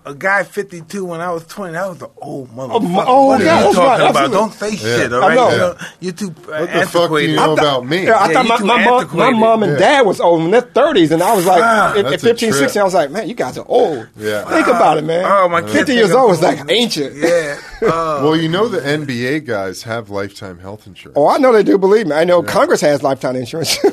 a guy 52 when I was 20. That was the old motherfucker. Oh, oh, what yeah, are you talking right, about? Don't say shit, all I know. You know, You're too uh, What the fuck do you know about me? Yeah, I Yeah, thought my, my, mom, my mom and Yeah. dad was old in their 30s, and I was like, Wow. at, at 15, 16, I was like, man, you guys are old. Yeah. Think about it, man. Oh, my 50 years old is old. like ancient. Yeah. [laughs] Uh, Well, you know the NBA guys have lifetime health insurance. Oh, I know they do. Believe me, I know Congress has lifetime insurance, too.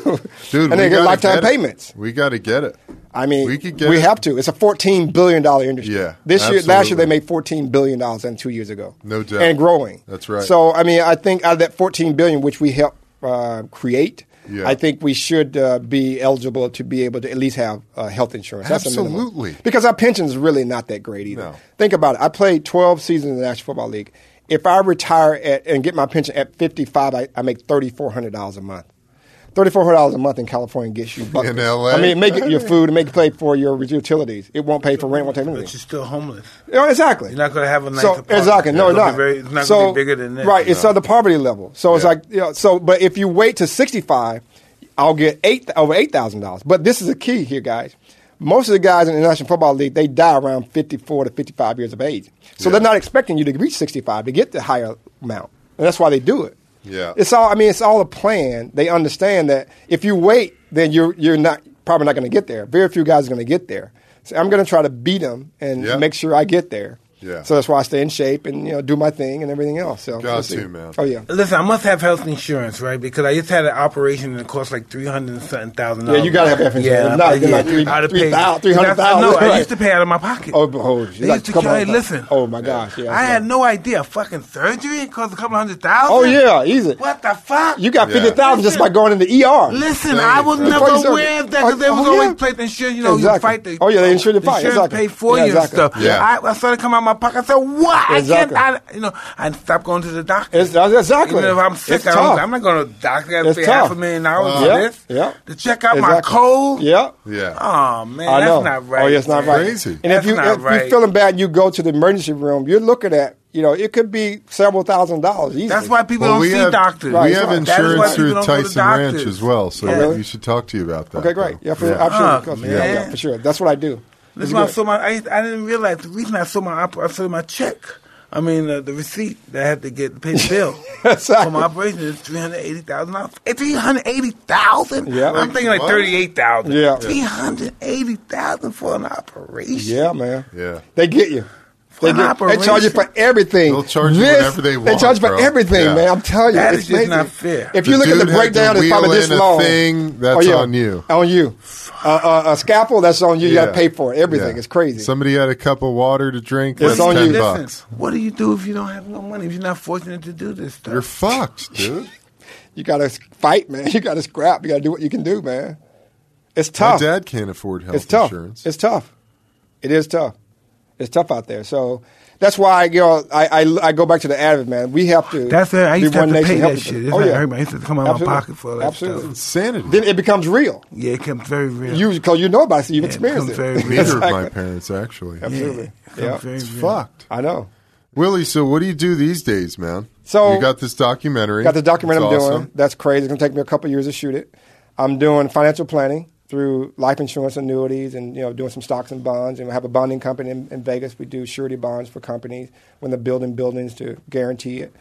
Dude, [laughs] and we they get gotta lifetime get it. payments. We got to get it. I mean, We we, could get it. have to. It's a fourteen billion dollar industry. Yeah, this year, last year they made fourteen billion dollars, and two years ago, No doubt. and growing. That's right. So, I mean, I think out of that fourteen billion, which we helped uh, create, Yeah. I think we should uh, be eligible to be able to at least have uh, health insurance. That's a. Absolutely. because our pension is really not that great either. No. Think about it. I played twelve seasons in the National Football League. If I retire at, and get my pension at fifty five, I, I make thirty four hundred dollars a month. Thirty-four hundred dollars a month in California gets you buckets. LA? I mean, make it may get your food, it may pay for your utilities. It won't pay for rent, won't pay but anything. you're still homeless. Yeah, exactly. You're not going to have a nice so apartment. exactly, no, It's not. gonna be very- It's not so, going to be bigger than this. Right, it's on the poverty level. So it's like, you know, so but if you wait to sixty-five, I'll get eight over eight thousand dollars. But this is a key here, guys. Most of the guys in the National Football League they die around fifty-four to fifty-five years of age. So Yeah. they're not expecting you to reach sixty-five to get the higher amount, and that's why they do it. Yeah. It's all. I mean, it's all a plan. They understand that if you wait, then you're you're not probably not going to get there. Very few guys are going to get there. So I'm going to try to beat them and Yeah. make sure I get there. Yeah. So that's why I stay in shape and you know do my thing and everything else. So Got we'll to, man. Oh yeah. Listen, I must have health insurance, right? Because I just had an operation and it cost like three hundred and something thousand dollars. Yeah, you gotta have health insurance. Yeah, If not, I- you're like three, I'd three, pay, three hundred thousand. No, I used to pay out of my pocket. Oh, oh, They like used to a couple carry, hundred listen. Oh my gosh. Yeah. I yeah. had no idea. Fucking surgery cost a couple hundred thousand. Oh yeah, easy. What the fuck? You got Yeah. fifty thousand just by going in the ER. Listen, Same. I was That's never why you aware of that because said- they was oh, always yeah. the insurance. You know, you fight the. Oh, yeah, they insure the fight, Insurance pay for you and stuff. Yeah. I, I started coming out of my pocket. I said, "What? I Exactly. can't." I, you know, I stop going to the doctor. It's, that's exactly. Even if I'm sick, It's I don't, tough. I'm not going to doctor. I got to It's pay tough. half a million dollars for Yeah, this. yeah. To check out my cold. Yeah. Yeah. Oh man, I that's know. not oh, right. Oh, yeah, it's not right. Crazy. And That's if you not if right. you're feeling bad, you go to the emergency room. You're looking at you know it could be several thousand dollars. Easily. That's why people Well, don't see have, doctors. Right, we have That is why insurance through don't go to Tyson Ranch as well, so Yeah. We should talk to you about that. Okay, great. though. Yeah, for, Yeah. absolutely. Oh, yeah, yeah, for sure. That's what I do. This It's is why I saw my. I, I didn't realize the reason I saw my op- I saw my check. I mean uh, the receipt that I had to get to pay the bill [laughs] Exactly. for my operation is three hundred eighty thousand dollars. Three hundred eighty thousand. Yeah. I'm thinking like What? thirty eight thousand. Yeah. three hundred eighty thousand for an operation. Yeah, man. Yeah. They get you. They, an get, they charge you for everything. They'll charge you whatever they They charge you for bro. everything, Yeah. man. I'm telling you, That it's is just not fair. If The you look at the dude had to breakdown, it's probably this long. thing, that's on you. On you. Uh, uh, a scalpel, that's on you. You got to pay for it. Everything. Yeah. It's crazy. Somebody had a cup of water to drink. It's on ten you. Listen, what do you do if you don't have no money? If you're not fortunate to do this stuff? You're fucked, dude. [laughs] you got to fight, man. [laughs] You got to scrap. You got to do what you can do, man. It's tough. My dad can't afford health it's tough. insurance. It's tough. It is tough. It's tough out there. So that's why you know I, I, I go back to the adage, man. We have to. That's it. I used to have to pay that shit. people. It's Oh like yeah, everybody used to come out of my pocket for all that Absolutely. stuff. Insanity. Then it becomes real. Yeah, it becomes very real. You because you know about it, so you've Yeah, it experienced it. very Neither of my parents actually. Absolutely. it Yeah. becomes very It's real. fucked. I know. Willie, so what do you do these days, man? So- you got this documentary. Got the documentary It's I'm awesome. doing. That's crazy. It's gonna take me a couple years to shoot it. I'm doing financial planning through life insurance annuities and you know doing some stocks and bonds. And we have a bonding company in, in Vegas. We do surety bonds for companies when they're building buildings to guarantee it.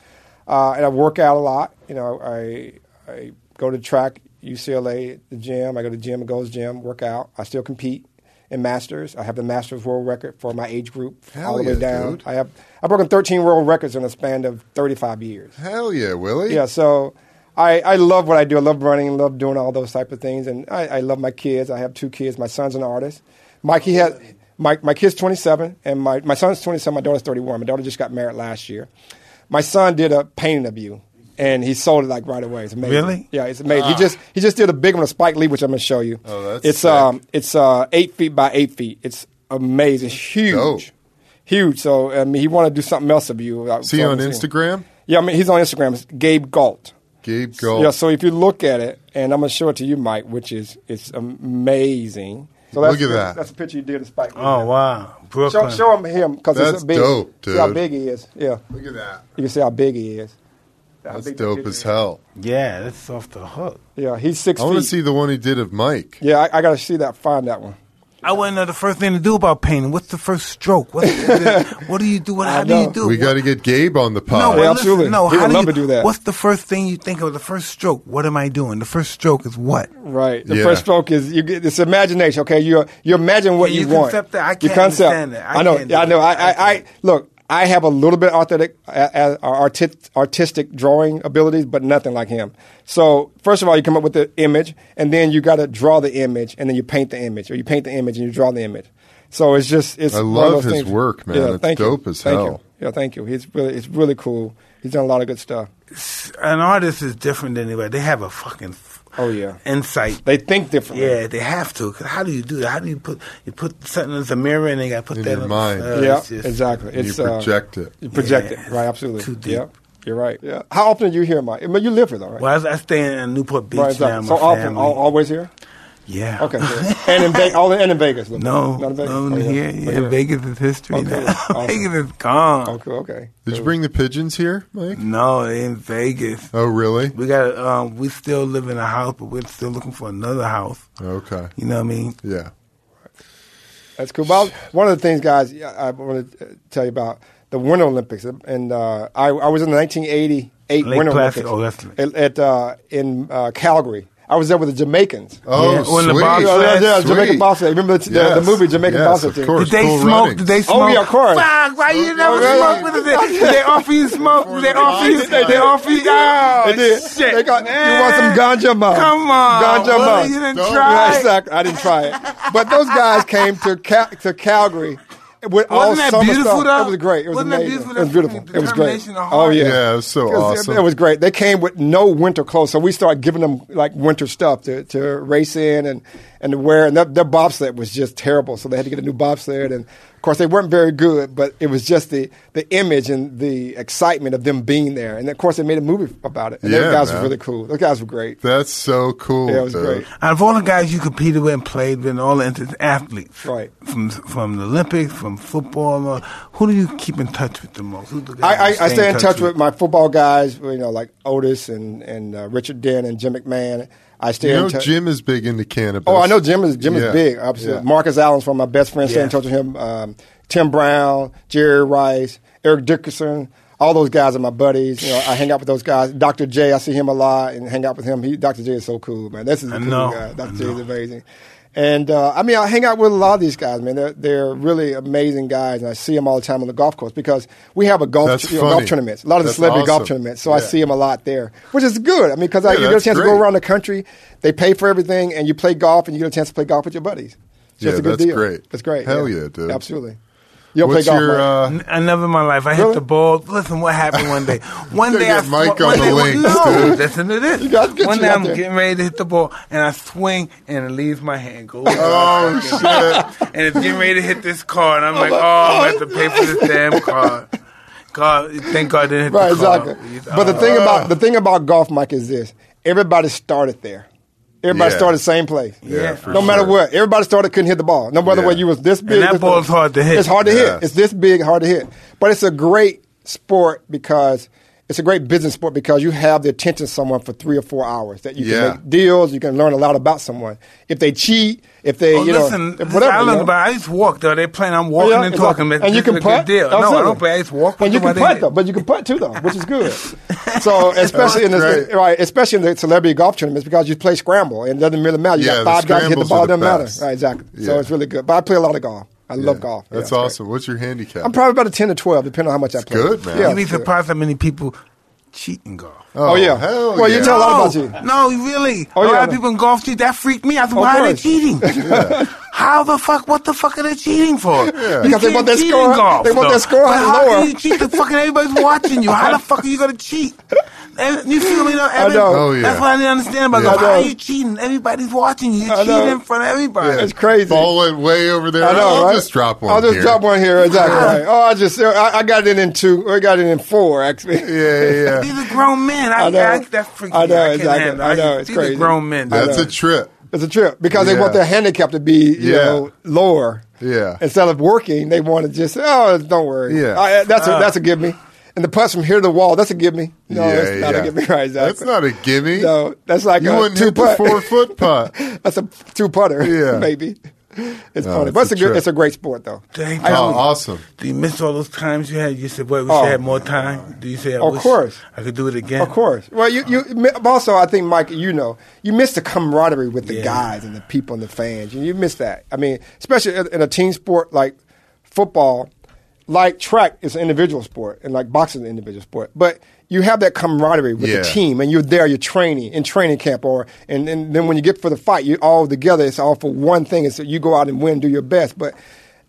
Uh, and I work out a lot. You know, I I go to track UCLA, the gym. I go to gym goes gym, work out. I still compete in masters. I have the masters world record for my age group Hell all the way yeah, down. dude. I have I've broken 13 world records in a span of 35 years. Hell yeah, Willie. Yeah, so I, I love what I do. I love running, love doing all those type of things, and I, I love my kids. I have two kids. My son's an artist. Mike, he had my my kid's 27, and my my son's 27. My daughter's 31. My daughter just got married last year. My son did a painting of you, and he sold it like right away. It's amazing. Really? Yeah, it's amazing. He just he just did a big one of Spike Lee, which I'm gonna show you. Oh, that's it's sick. um it's uh eight feet by eight feet. It's amazing. It's huge. dope. Huge. So I mean, he want to do something else of you. See so on Instagram, Yeah, I mean, he's on Instagram. It's Gabe Gault. Gabe Gault. Yeah, so if you look at it, and I'm gonna show it to you, Mike, which is it's amazing. So that's, Look at that. That's a picture you did of Spike. Lee. Oh wow, show, Brooklyn. show him him because That's it's big. dope, See how big he is. Yeah, Look at that. you can see how big he is. How That's dope picture as is. hell. Yeah, that's off the hook. Yeah, he's six I want to see the one he did of Mike. Yeah, I, I got to see that. Find that one. I want to know the first thing to do about painting. What's the first stroke? What's the, [laughs] what do you do? What, how do you do? We got to get Gabe on the No, pod. Yeah, well, listen, absolutely. no. He how would do love you, to do that. What's the first thing you think of? The first stroke. What am I doing? The first stroke is what? Right. The Yeah. first stroke is you get it's imagination. Okay, you you imagine what Can you, you want. concept that? I You can't concept. understand that. I know. can't do I know. it. I, I I, I look. I have a little bit artistic, uh, artistic, artistic drawing abilities, but nothing like him. So first of all, you come up with the image, and then you got to draw the image, and then you paint the image, or you paint the image and you draw the image. So it's just it's. I one of love those his things. work, man. Yeah, It's thank you. dope as thank hell. You. Yeah, thank you. He's really it's really cool. He's done a lot of good stuff. An artist is different than anybody. They have a fucking f- Oh yeah, insight. they think differently. Yeah, they have to. 'Cause how do you do that? How do you put you put something as a mirror and they got to put In that your on mind. Uh, yeah, it's just- exactly. And It's you uh, it. You project Yeah, it, right? Absolutely. too deep. Yeah, you're right. Yeah. How often are you here, Mike? I mean, you live here though, right? Well, I, I stay in Newport Beach right. now. exactly. My So often, family. always here. Yeah. Okay. [laughs] good. and in Vegas, all in, and in Vegas. No. Not in Vegas. no, Oh, here, Oh, yeah, Vegas is history Okay, now. [laughs] awesome. Vegas is gone. Okay. Okay. Did you bring the pigeons here, Mike? No, in Vegas. Oh, really? We got. Um, we still live in a house, but we're still looking for another house. Okay. You know what I mean? Yeah. That's cool. Well, one of the things, guys, I want to tell you about the Winter Olympics, and uh, I, I was in the 1988 Lake Winter Placid. Olympics Oh, that's- at, at uh, in uh, Calgary. I was there with the Jamaicans. Oh, Yeah, when the sweet. Bob- Yeah, yeah, yeah, Sweet. Jamaican Bobsled. Remember the, the, Yes. the movie Jamaican Yes, Bobsled of course. Did they Cool smoke? running. Did they smoke? Oh, smoke? yeah, of course. Fuck, why you oh, never Oh, really? smoke with us? Did they offer you smoke? Did they offer you? They did. They offer you? Oh, They did. shit. They got, man. you want some ganja mom? Come on. Ganja Well, mom. You didn't Don't- try. Yeah, exactly. I didn't try it. But those guys came to Cal- to Calgary with Wasn't that summer beautiful, stuff. though? It was great. It was Wasn't that amazing. beautiful? It was beautiful. It was great. Oh yeah, Yeah, it was so It was, awesome. It, was great. They came with no winter clothes, so we started giving them like winter stuff to, to race in and and the wear. And their, their bobsled was just terrible, so they had to get a new bobsled. And of course, they weren't very good, but it was just the the image and the excitement of them being there. And of course, they made a movie about it. And Yeah, those guys man. were really cool. Those guys were great. That's so cool. Yeah, it was dude. great. Out of all the guys you competed with and played with, and all the athletes, Right. From from the Olympics, from football, uh, who do you keep in touch with the most? Who's the I, I, you I stay in touch with my football guys, you know, like Otis and and uh, Richard Dent and Jim McMahon. I stay You know, in touch. Jim is big into cannabis. Oh, I know Jim is Jim Yeah, is big. Absolutely. yeah. Marcus Allen's from my best friends. Stay in touch with him. Um, Tim Brown, Jerry Rice, Eric Dickerson. All those guys are my buddies. You know, I hang out with those guys. Dr. J, I see him a lot and hang out with him. He, Dr. J is so cool, man. This is a cool know. guy. Dr. J is amazing. And uh, I mean, I hang out with a lot of these guys, man. They're they're really amazing guys, and I see them all the time on the golf course because we have a golf you know, golf tournaments. A lot of the That's celebrity golf tournaments, so I see them a lot there, which is good. I mean, because Yeah, you get a chance to go around the country. They pay for everything, and you play golf, and you get a chance to play golf with your buddies. It's just Yeah, a good that's deal. great. That's great. Hell yeah, dude. Absolutely. You don't What's play golf, your? Mike? Uh, N- I never in my life. I Really? hit the ball. Listen, what happened one day? [laughs] One Gotta day I get Mike one on the day, links, no, dude. listen to this. You gotta get one you day I'm there. getting ready to hit the ball, and I swing, and it leaves my hand. Goes oh shit! and it's getting ready to hit this car, and I'm like, oh, I have to pay for this damn car. God, thank God I didn't hit Right, the car. exactly. But the thing Uh. about the thing about golf, Mike, is this: everybody started there. Everybody Yeah. started the same place. Yeah, for no matter what, everybody started couldn't hit the ball. No matter Yeah. what, you was this big. that this ball's hard to hit. It's hard to Yes. hit. It's this big, hard to hit. But it's a great sport because it's a great business sport because you have the attention of someone for three or four hours. That you Yeah. can make deals. You can learn a lot about someone. If they cheat, if they, Oh, you know, listen, if whatever. I you learned know. about. I just walk though. They playing. I'm oh, walking Oh, yeah, and exactly. talking. and you can This a putt. Good deal. Oh, no, I don't play. I just walk. And you can while putt though, but you can putt too though, which is good. [laughs] so especially in the great. right, especially in the celebrity golf tournaments because you play scramble and it doesn't really matter. You Yeah, got the five guys hit the ball, are the doesn't matter. best. Right, exactly. So it's really good. But I play a lot of golf. I love golf. Yeah, That's it's great. awesome. What's your handicap? I'm probably about a ten to twelve, depending on how much I play. good, man. Yeah, You'd be it's good. surprised how many people cheat in golf. Oh, oh, yeah. hell Well, you yeah. tell a lot about you. No, really. Oh, a yeah, lot of no. people in golf cheat. That freaked me out. Of Why are they course. cheating? [laughs] How the fuck? What the fuck are they cheating for? You Because they can't want their cheat score- Golf, they want though. their score But how lower. can you cheat? The fucking everybody's watching you. How the [laughs] fuck are you gonna cheat? And you feel me? Though, Eben? know. Oh, yeah. That's what I didn't understand about Yeah. golf. I How are you cheating? Everybody's watching you. You're cheating in front of everybody. It's crazy. Ball went way over there. I know, I'll right? just drop one. I'll just here. drop one here. Exactly. right. Oh, I just I, I got it in two. I got it in four actually. Yeah, yeah. These are grown men. I, I know. I, that freaks I know, I exactly. handle. I know, it's These crazy. are grown men. That's a trip. It's a trip because they Yeah. want their handicap to be, you Yeah. know, lower. Yeah. Instead of working, they want to just, oh, don't worry. Yeah. I, that's a that's a give me. And the putts from here to the wall, that's a give me. No, yeah, that's not yeah. a give me. Right, exactly. That's not a gimme. No, that's like You a wouldn't two hit the putt. four foot [laughs] putt. that's a two putter. Yeah. [laughs] maybe. it's No, funny, it's but it's a a good, it's a great sport though. Dang, I- Oh, awesome. Do you miss all those times you had? You said, "Boy, we Oh. should have more time." Do you say, I Of wish course. I could do it again"? Of course. Well, you, you also I think Mike, you know, you miss the camaraderie with the Yeah. guys and the people and the fans. You, you miss that. I mean, especially in, in a team sport like football, like track is an individual sport, and like boxing is an individual sport. But you have that camaraderie with Yeah. the team, and you're there, you're training in training camp, or and, and then when you get for the fight, you're all together. It's all for one thing. It's you go out and win, do your best. But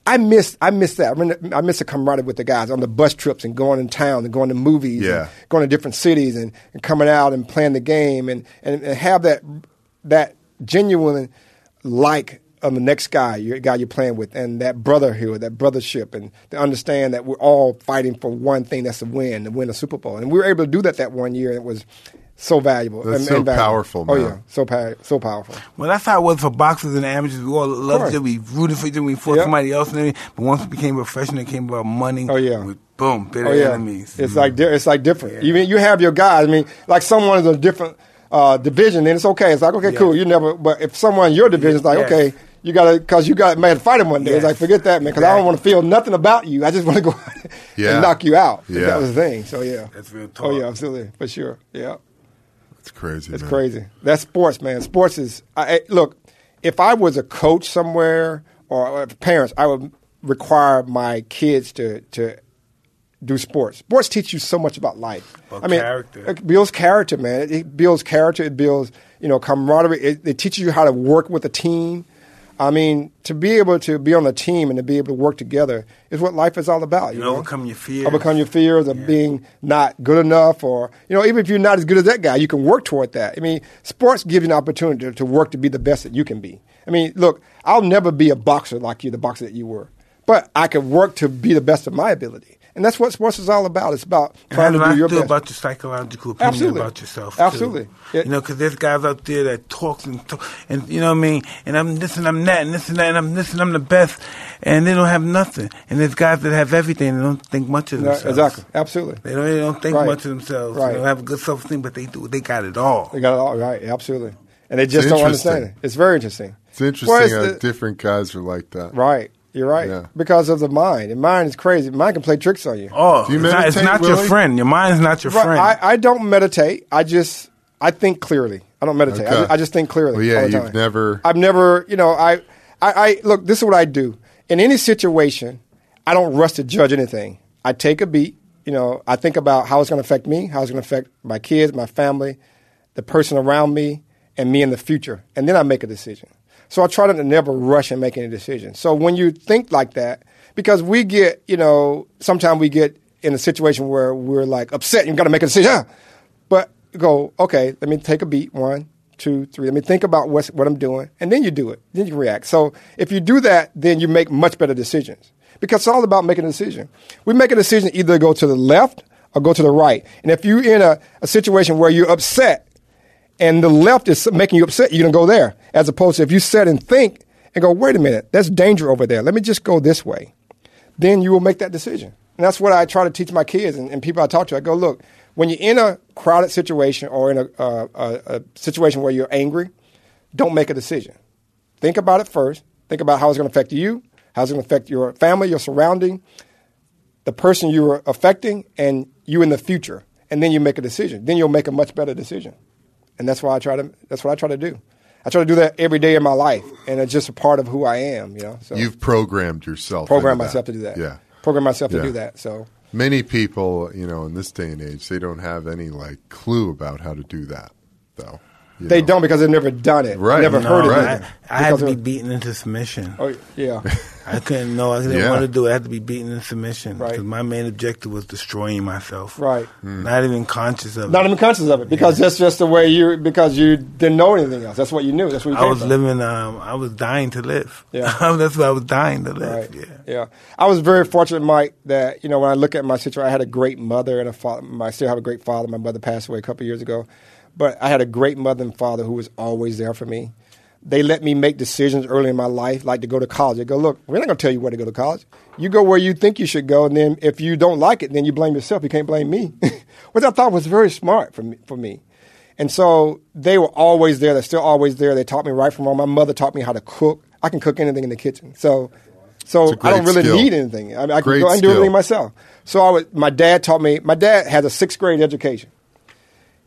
I miss I miss that. I, mean, I miss the camaraderie with the guys on the bus trips and going in town and going to movies. and going to different cities and, and coming out and playing the game and, and, and have that that genuine like of the next guy, your guy you're playing with, and that brotherhood, that brothership, and to understand that we're all fighting for one thing that's a win, to win a Super Bowl. And we were able to do that that one year, and it was so valuable. That's and, so and valuable. powerful, Oh yeah, so pow- so powerful. Well, that's how it was for boxers and amateurs. We all loved course. each other. We rooted for each other. We fought Yeah. somebody else and everything. But once we became professional, it came about money. Oh, yeah. We, boom, bitter Oh yeah, enemies. it's like di- it's like different. You mean you have your guys. I mean, like someone is a different uh, division, then it's okay. It's like okay, Yeah. cool. You never. But if someone in your division is like Yes. okay. You gotta, cause you got mad to fight him one day. It's Yes. like forget that, man. Cause I don't want to feel nothing about you. I just want to go [laughs] out Yeah. and knock you out. Yeah. That was the thing. So yeah, That's real oh, talk. Oh yeah, absolutely, for sure. Yeah, It's crazy. it's man. crazy. That's sports, man. Sports is. I, I- look, if I was a coach somewhere or, or parents, I would require my kids to to do sports. Sports teach you so much about life. About I mean, character. it builds character, man. It, it builds character. It builds you know camaraderie. It, it teaches you how to work with a team. I mean, to be able to be on a team and to be able to work together is what life is all about. You And know? overcome your fears. Overcome your fears of being not good enough, or you know, even if you're not as good as that guy, you can work toward that. I mean, sports give you an opportunity to, to work to be the best that you can be. I mean, look, I'll never be a boxer like you, the boxer that you were, but I can work to be the best of my ability, and that's what sports is all about. It's about It trying has to do your to best. about your psychological opinion Absolutely. about yourself. Absolutely. Too. Yeah. You know, because there's guys out there that talk and talk, and you know what I mean. And I'm this and I'm that and this and that and I'm this and I'm the best, and they don't have nothing. And there's guys that have everything and don't think much of Yeah, themselves. exactly, absolutely. They don't, they don't think Right. much of themselves. Right. They don't have a good self esteem, but they do. They got it all. They got it all right, absolutely, and they just It's don't understand it. It's very interesting. It's interesting Well, it's how the- different guys are like that. Right, you're right, Yeah. because of the mind. And mind is crazy. Mind can play tricks on you. Oh, Do you it's not, it's meditate, not your friend. Your mind's not your Right, friend. I, I don't meditate. I just I think clearly. I don't meditate. I, Okay. just, I just think clearly. Well, yeah, all the you've time. never- I've never. You know, I, I, I look. This is what I do in any situation. I don't rush to judge anything. I take a beat. You know, I think about how it's going to affect me, how it's going to affect my kids, my family, the person around me, and me in the future, and then I make a decision. So I try to never rush and make any decisions. So when you think like that, because we get, you know, sometimes we get in a situation where we're like upset and got to make a decision. But go, okay, let me take a beat. One, two, three. Let me think about what's, what I'm doing. And then you do it. Then you react. So if you do that, then you make much better decisions. Because it's all about making a decision. We make a decision either go to the left or go to the right. And if you're in a, a situation where you're upset and the left is making you upset, you're going to go there. As opposed to if you sit and think and go, wait a minute, that's danger over there. Let me just go this way. Then you will make that decision. And that's what I try to teach my kids and, and people I talk to. I go, look, when you're in a crowded situation or in a, uh, a, a situation where you're angry, don't make a decision. Think about it first. Think about how it's going to affect you, how it's going to affect your family, your surrounding, the person you're affecting, and you in the future. And then you make a decision. Then you'll make a much better decision. And that's why I try to. That's what I try to do. I try to do that every day in my life, and it's just a part of who I am. You know, so You've programmed yourself. program into myself to do that. Yeah. program myself to do that. So Many people, you know, in this day and age, they don't have any like clue about how to do that, though. You they know. don't because they've never done it. Right. Never No, heard of it. I, I had Because to be beaten into submission. Oh yeah. [laughs] I couldn't know. I didn't Yeah. want to do it. I had to be beaten into submission. Right. Because my main objective was destroying myself. Right. Not even conscious of Not it. Not even conscious of it because that's just the way you because you didn't know anything else. That's what you knew. That's what you I was from. living. Um, I was dying to live. Yeah. [laughs] that's what I was dying to live. Right. Yeah. Yeah. I was very fortunate, Mike, that, you know, when I look at my situation, I had a great mother and a father. I still have a great father. My mother passed away a couple of years ago. But I had a great mother and father who was always there for me. They let me make decisions early in my life, like to go to college. They go, look, we're not going to tell you where to go to college. You go where you think you should go, and then if you don't like it, then you blame yourself. You can't blame me, [laughs] which I thought was very smart for me. For me. And so they were always there. They're still always there. They taught me right from wrong. My mother taught me how to cook. I can cook anything in the kitchen. So, so I don't really skill. need anything. I, mean, I can go and do everything myself. So I would, my dad taught me. My dad has a sixth grade education.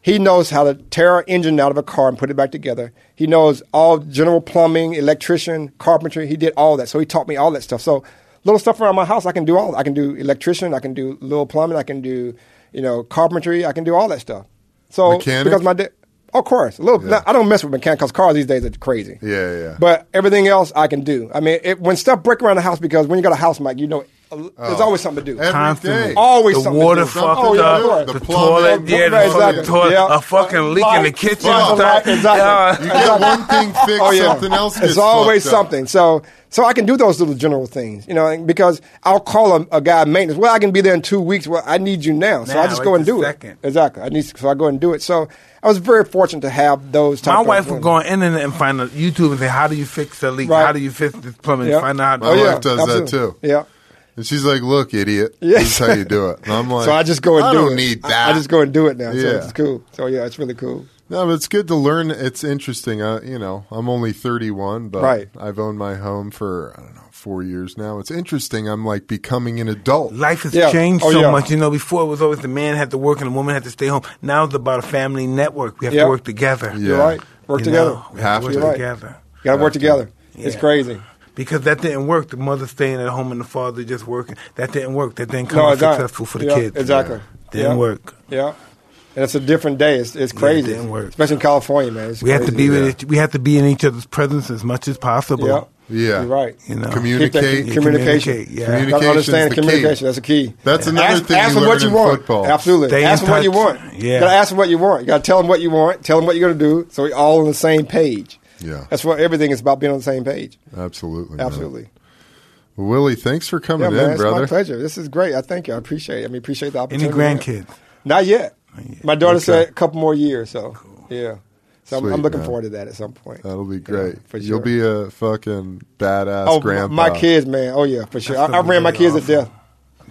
He knows how to tear an engine out of a car and put it back together. He knows all general plumbing, electrician, carpentry. He did all that. So he taught me all that stuff. So little stuff around my house, I can do all. I can do electrician. I can do little plumbing. I can do, you know, carpentry. I can do all that stuff. So Mechanic? because my dad, of course, a little. Yeah. I don't mess with mechanics because cars these days are crazy. Yeah, yeah. But everything else I can do. I mean, it, when stuff break around the house, because when you got a house, Mike, you know, there's oh. always something to do. Every Constantly. day. Always the something to water do. fucked Oh, yeah, up, of course. the, The plumbing. toilet, yeah, the Exactly. toilet, Yeah. a fucking leak in the kitchen. Yeah, and exactly. You get [laughs] one thing fixed, Oh yeah, something else gets It's always fucked up. something. So, so I can do those little general things, you know, because I'll call a, a guy maintenance. Well, I can be there in two weeks. Well, I need you now, so I Now, just go and do second. it. Exactly. I need, so I go and do it. So I was very fortunate to have those. Type My of wife would women. go on internet and find a YouTube and say, "How do you fix a leak? Right. How do you fix this plumbing? Yeah. Find out." My How to wife it." does that too. Yeah. And she's like, "Look, idiot, Yeah. this is how you do it." And I'm [laughs] like, So I just go and I do don't it. need that. I just go and do it now. So Yeah. it's cool. So yeah, it's really cool. No, but it's good to learn. It's interesting. Uh, you know, I'm only 31, but Right. I've owned my home for I don't know four years now. It's interesting. I'm like becoming an adult. Life has Yeah. changed Oh, so yeah. much. You know, before it was always the man had to work and the woman had to stay home. Now it's about a family network. We have Yeah. to work together. Yeah. You're right. Work You together. know, we Have have to to. work together. You got to work together. It's crazy. Because that didn't work. The mother staying at home and the father just working. That didn't work. That didn't come No, successful for the Yeah, kids. exactly. Didn't Yeah. work. Yeah. And it's a different day. It's, it's crazy. didn't work. Especially in California, man. It's We have to crazy. be with each, we have to be in each other's presence as much as possible. Yeah. Yeah. You're right. You know, Communicate. Keep that communication. Communicate, yeah. Communicate. Gotta understand Communication's the key. communication. That's a key. That's another ask, thing Ask you them what you want. football. Absolutely. Stay ask them what you want. Yeah. You gotta ask them what you want. You gotta tell them what you want. Tell them what you're gonna do. So we're all on the same page. Yeah. That's what everything is about. Being on the same page. Absolutely. man. Absolutely. Well, Willie, thanks for coming Yeah, man. in, It's brother. my pleasure. This is great. I thank you. I appreciate it. I mean, appreciate the opportunity. Any grandkids? Not yet. My daughter Okay. said a couple more years. So yeah. So I'm, I'm looking man. forward to that at some point. That'll be great. for You'll be a fucking badass Oh, grandpa. my kids, man. Oh yeah, for sure. I, I ran my kids to death.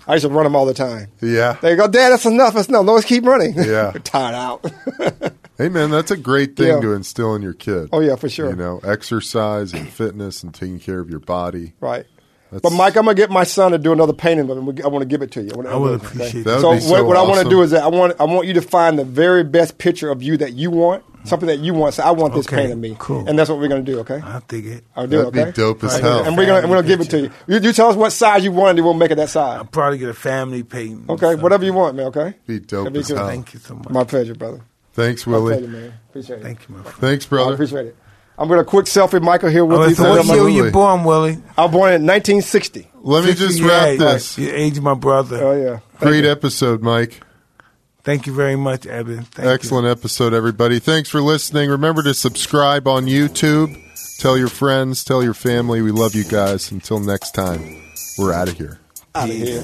I used to run them all the time. Yeah. They go, Dad, that's enough. That's enough. No, let's keep running. Yeah. They're [laughs] tired out. [laughs] Hey, man, that's a great thing Yeah. to instill in your kid. oh yeah, for sure. You know, exercise and fitness and taking care of your body. Right. That's- But Mike, I'm gonna get my son to do another painting of him. I want to give it to you. I, wanna- I would okay? appreciate That would so be so what, what I want to do is that I want I want you to find the very best picture of you that you want, something that you want. So I want this Okay, paint of me, cool. and that's what we're gonna do. Okay. I'll dig it. I'll do it. That'd be Okay. dope as hell. And we're gonna and we're gonna give it to you. you. You tell us what size you want, and we'll make it that size. I'll probably get a family painting. Okay. Whatever you want, man. Okay. Be dope be as hell. Thank you so much. My pleasure, brother. Thanks, My Willie. pleasure, man. Appreciate it. Thank you, my friend. Thanks, I brother. appreciate it. I'm gonna quick selfie Michael here with Oh, you. so what year were you born, Willie? I was born in 1960. Let me just 68. wrap this. You age my brother. Oh yeah. Thank Great you. episode, Mike. Thank you very much, Eben. Thank you. Excellent episode, everybody. Thanks for listening. Remember to subscribe on YouTube. Tell your friends, tell your family. We love you guys. Until next time, we're out of here. Out of here.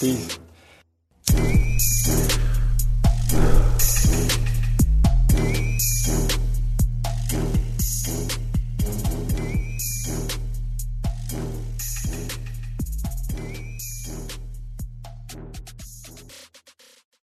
Peace.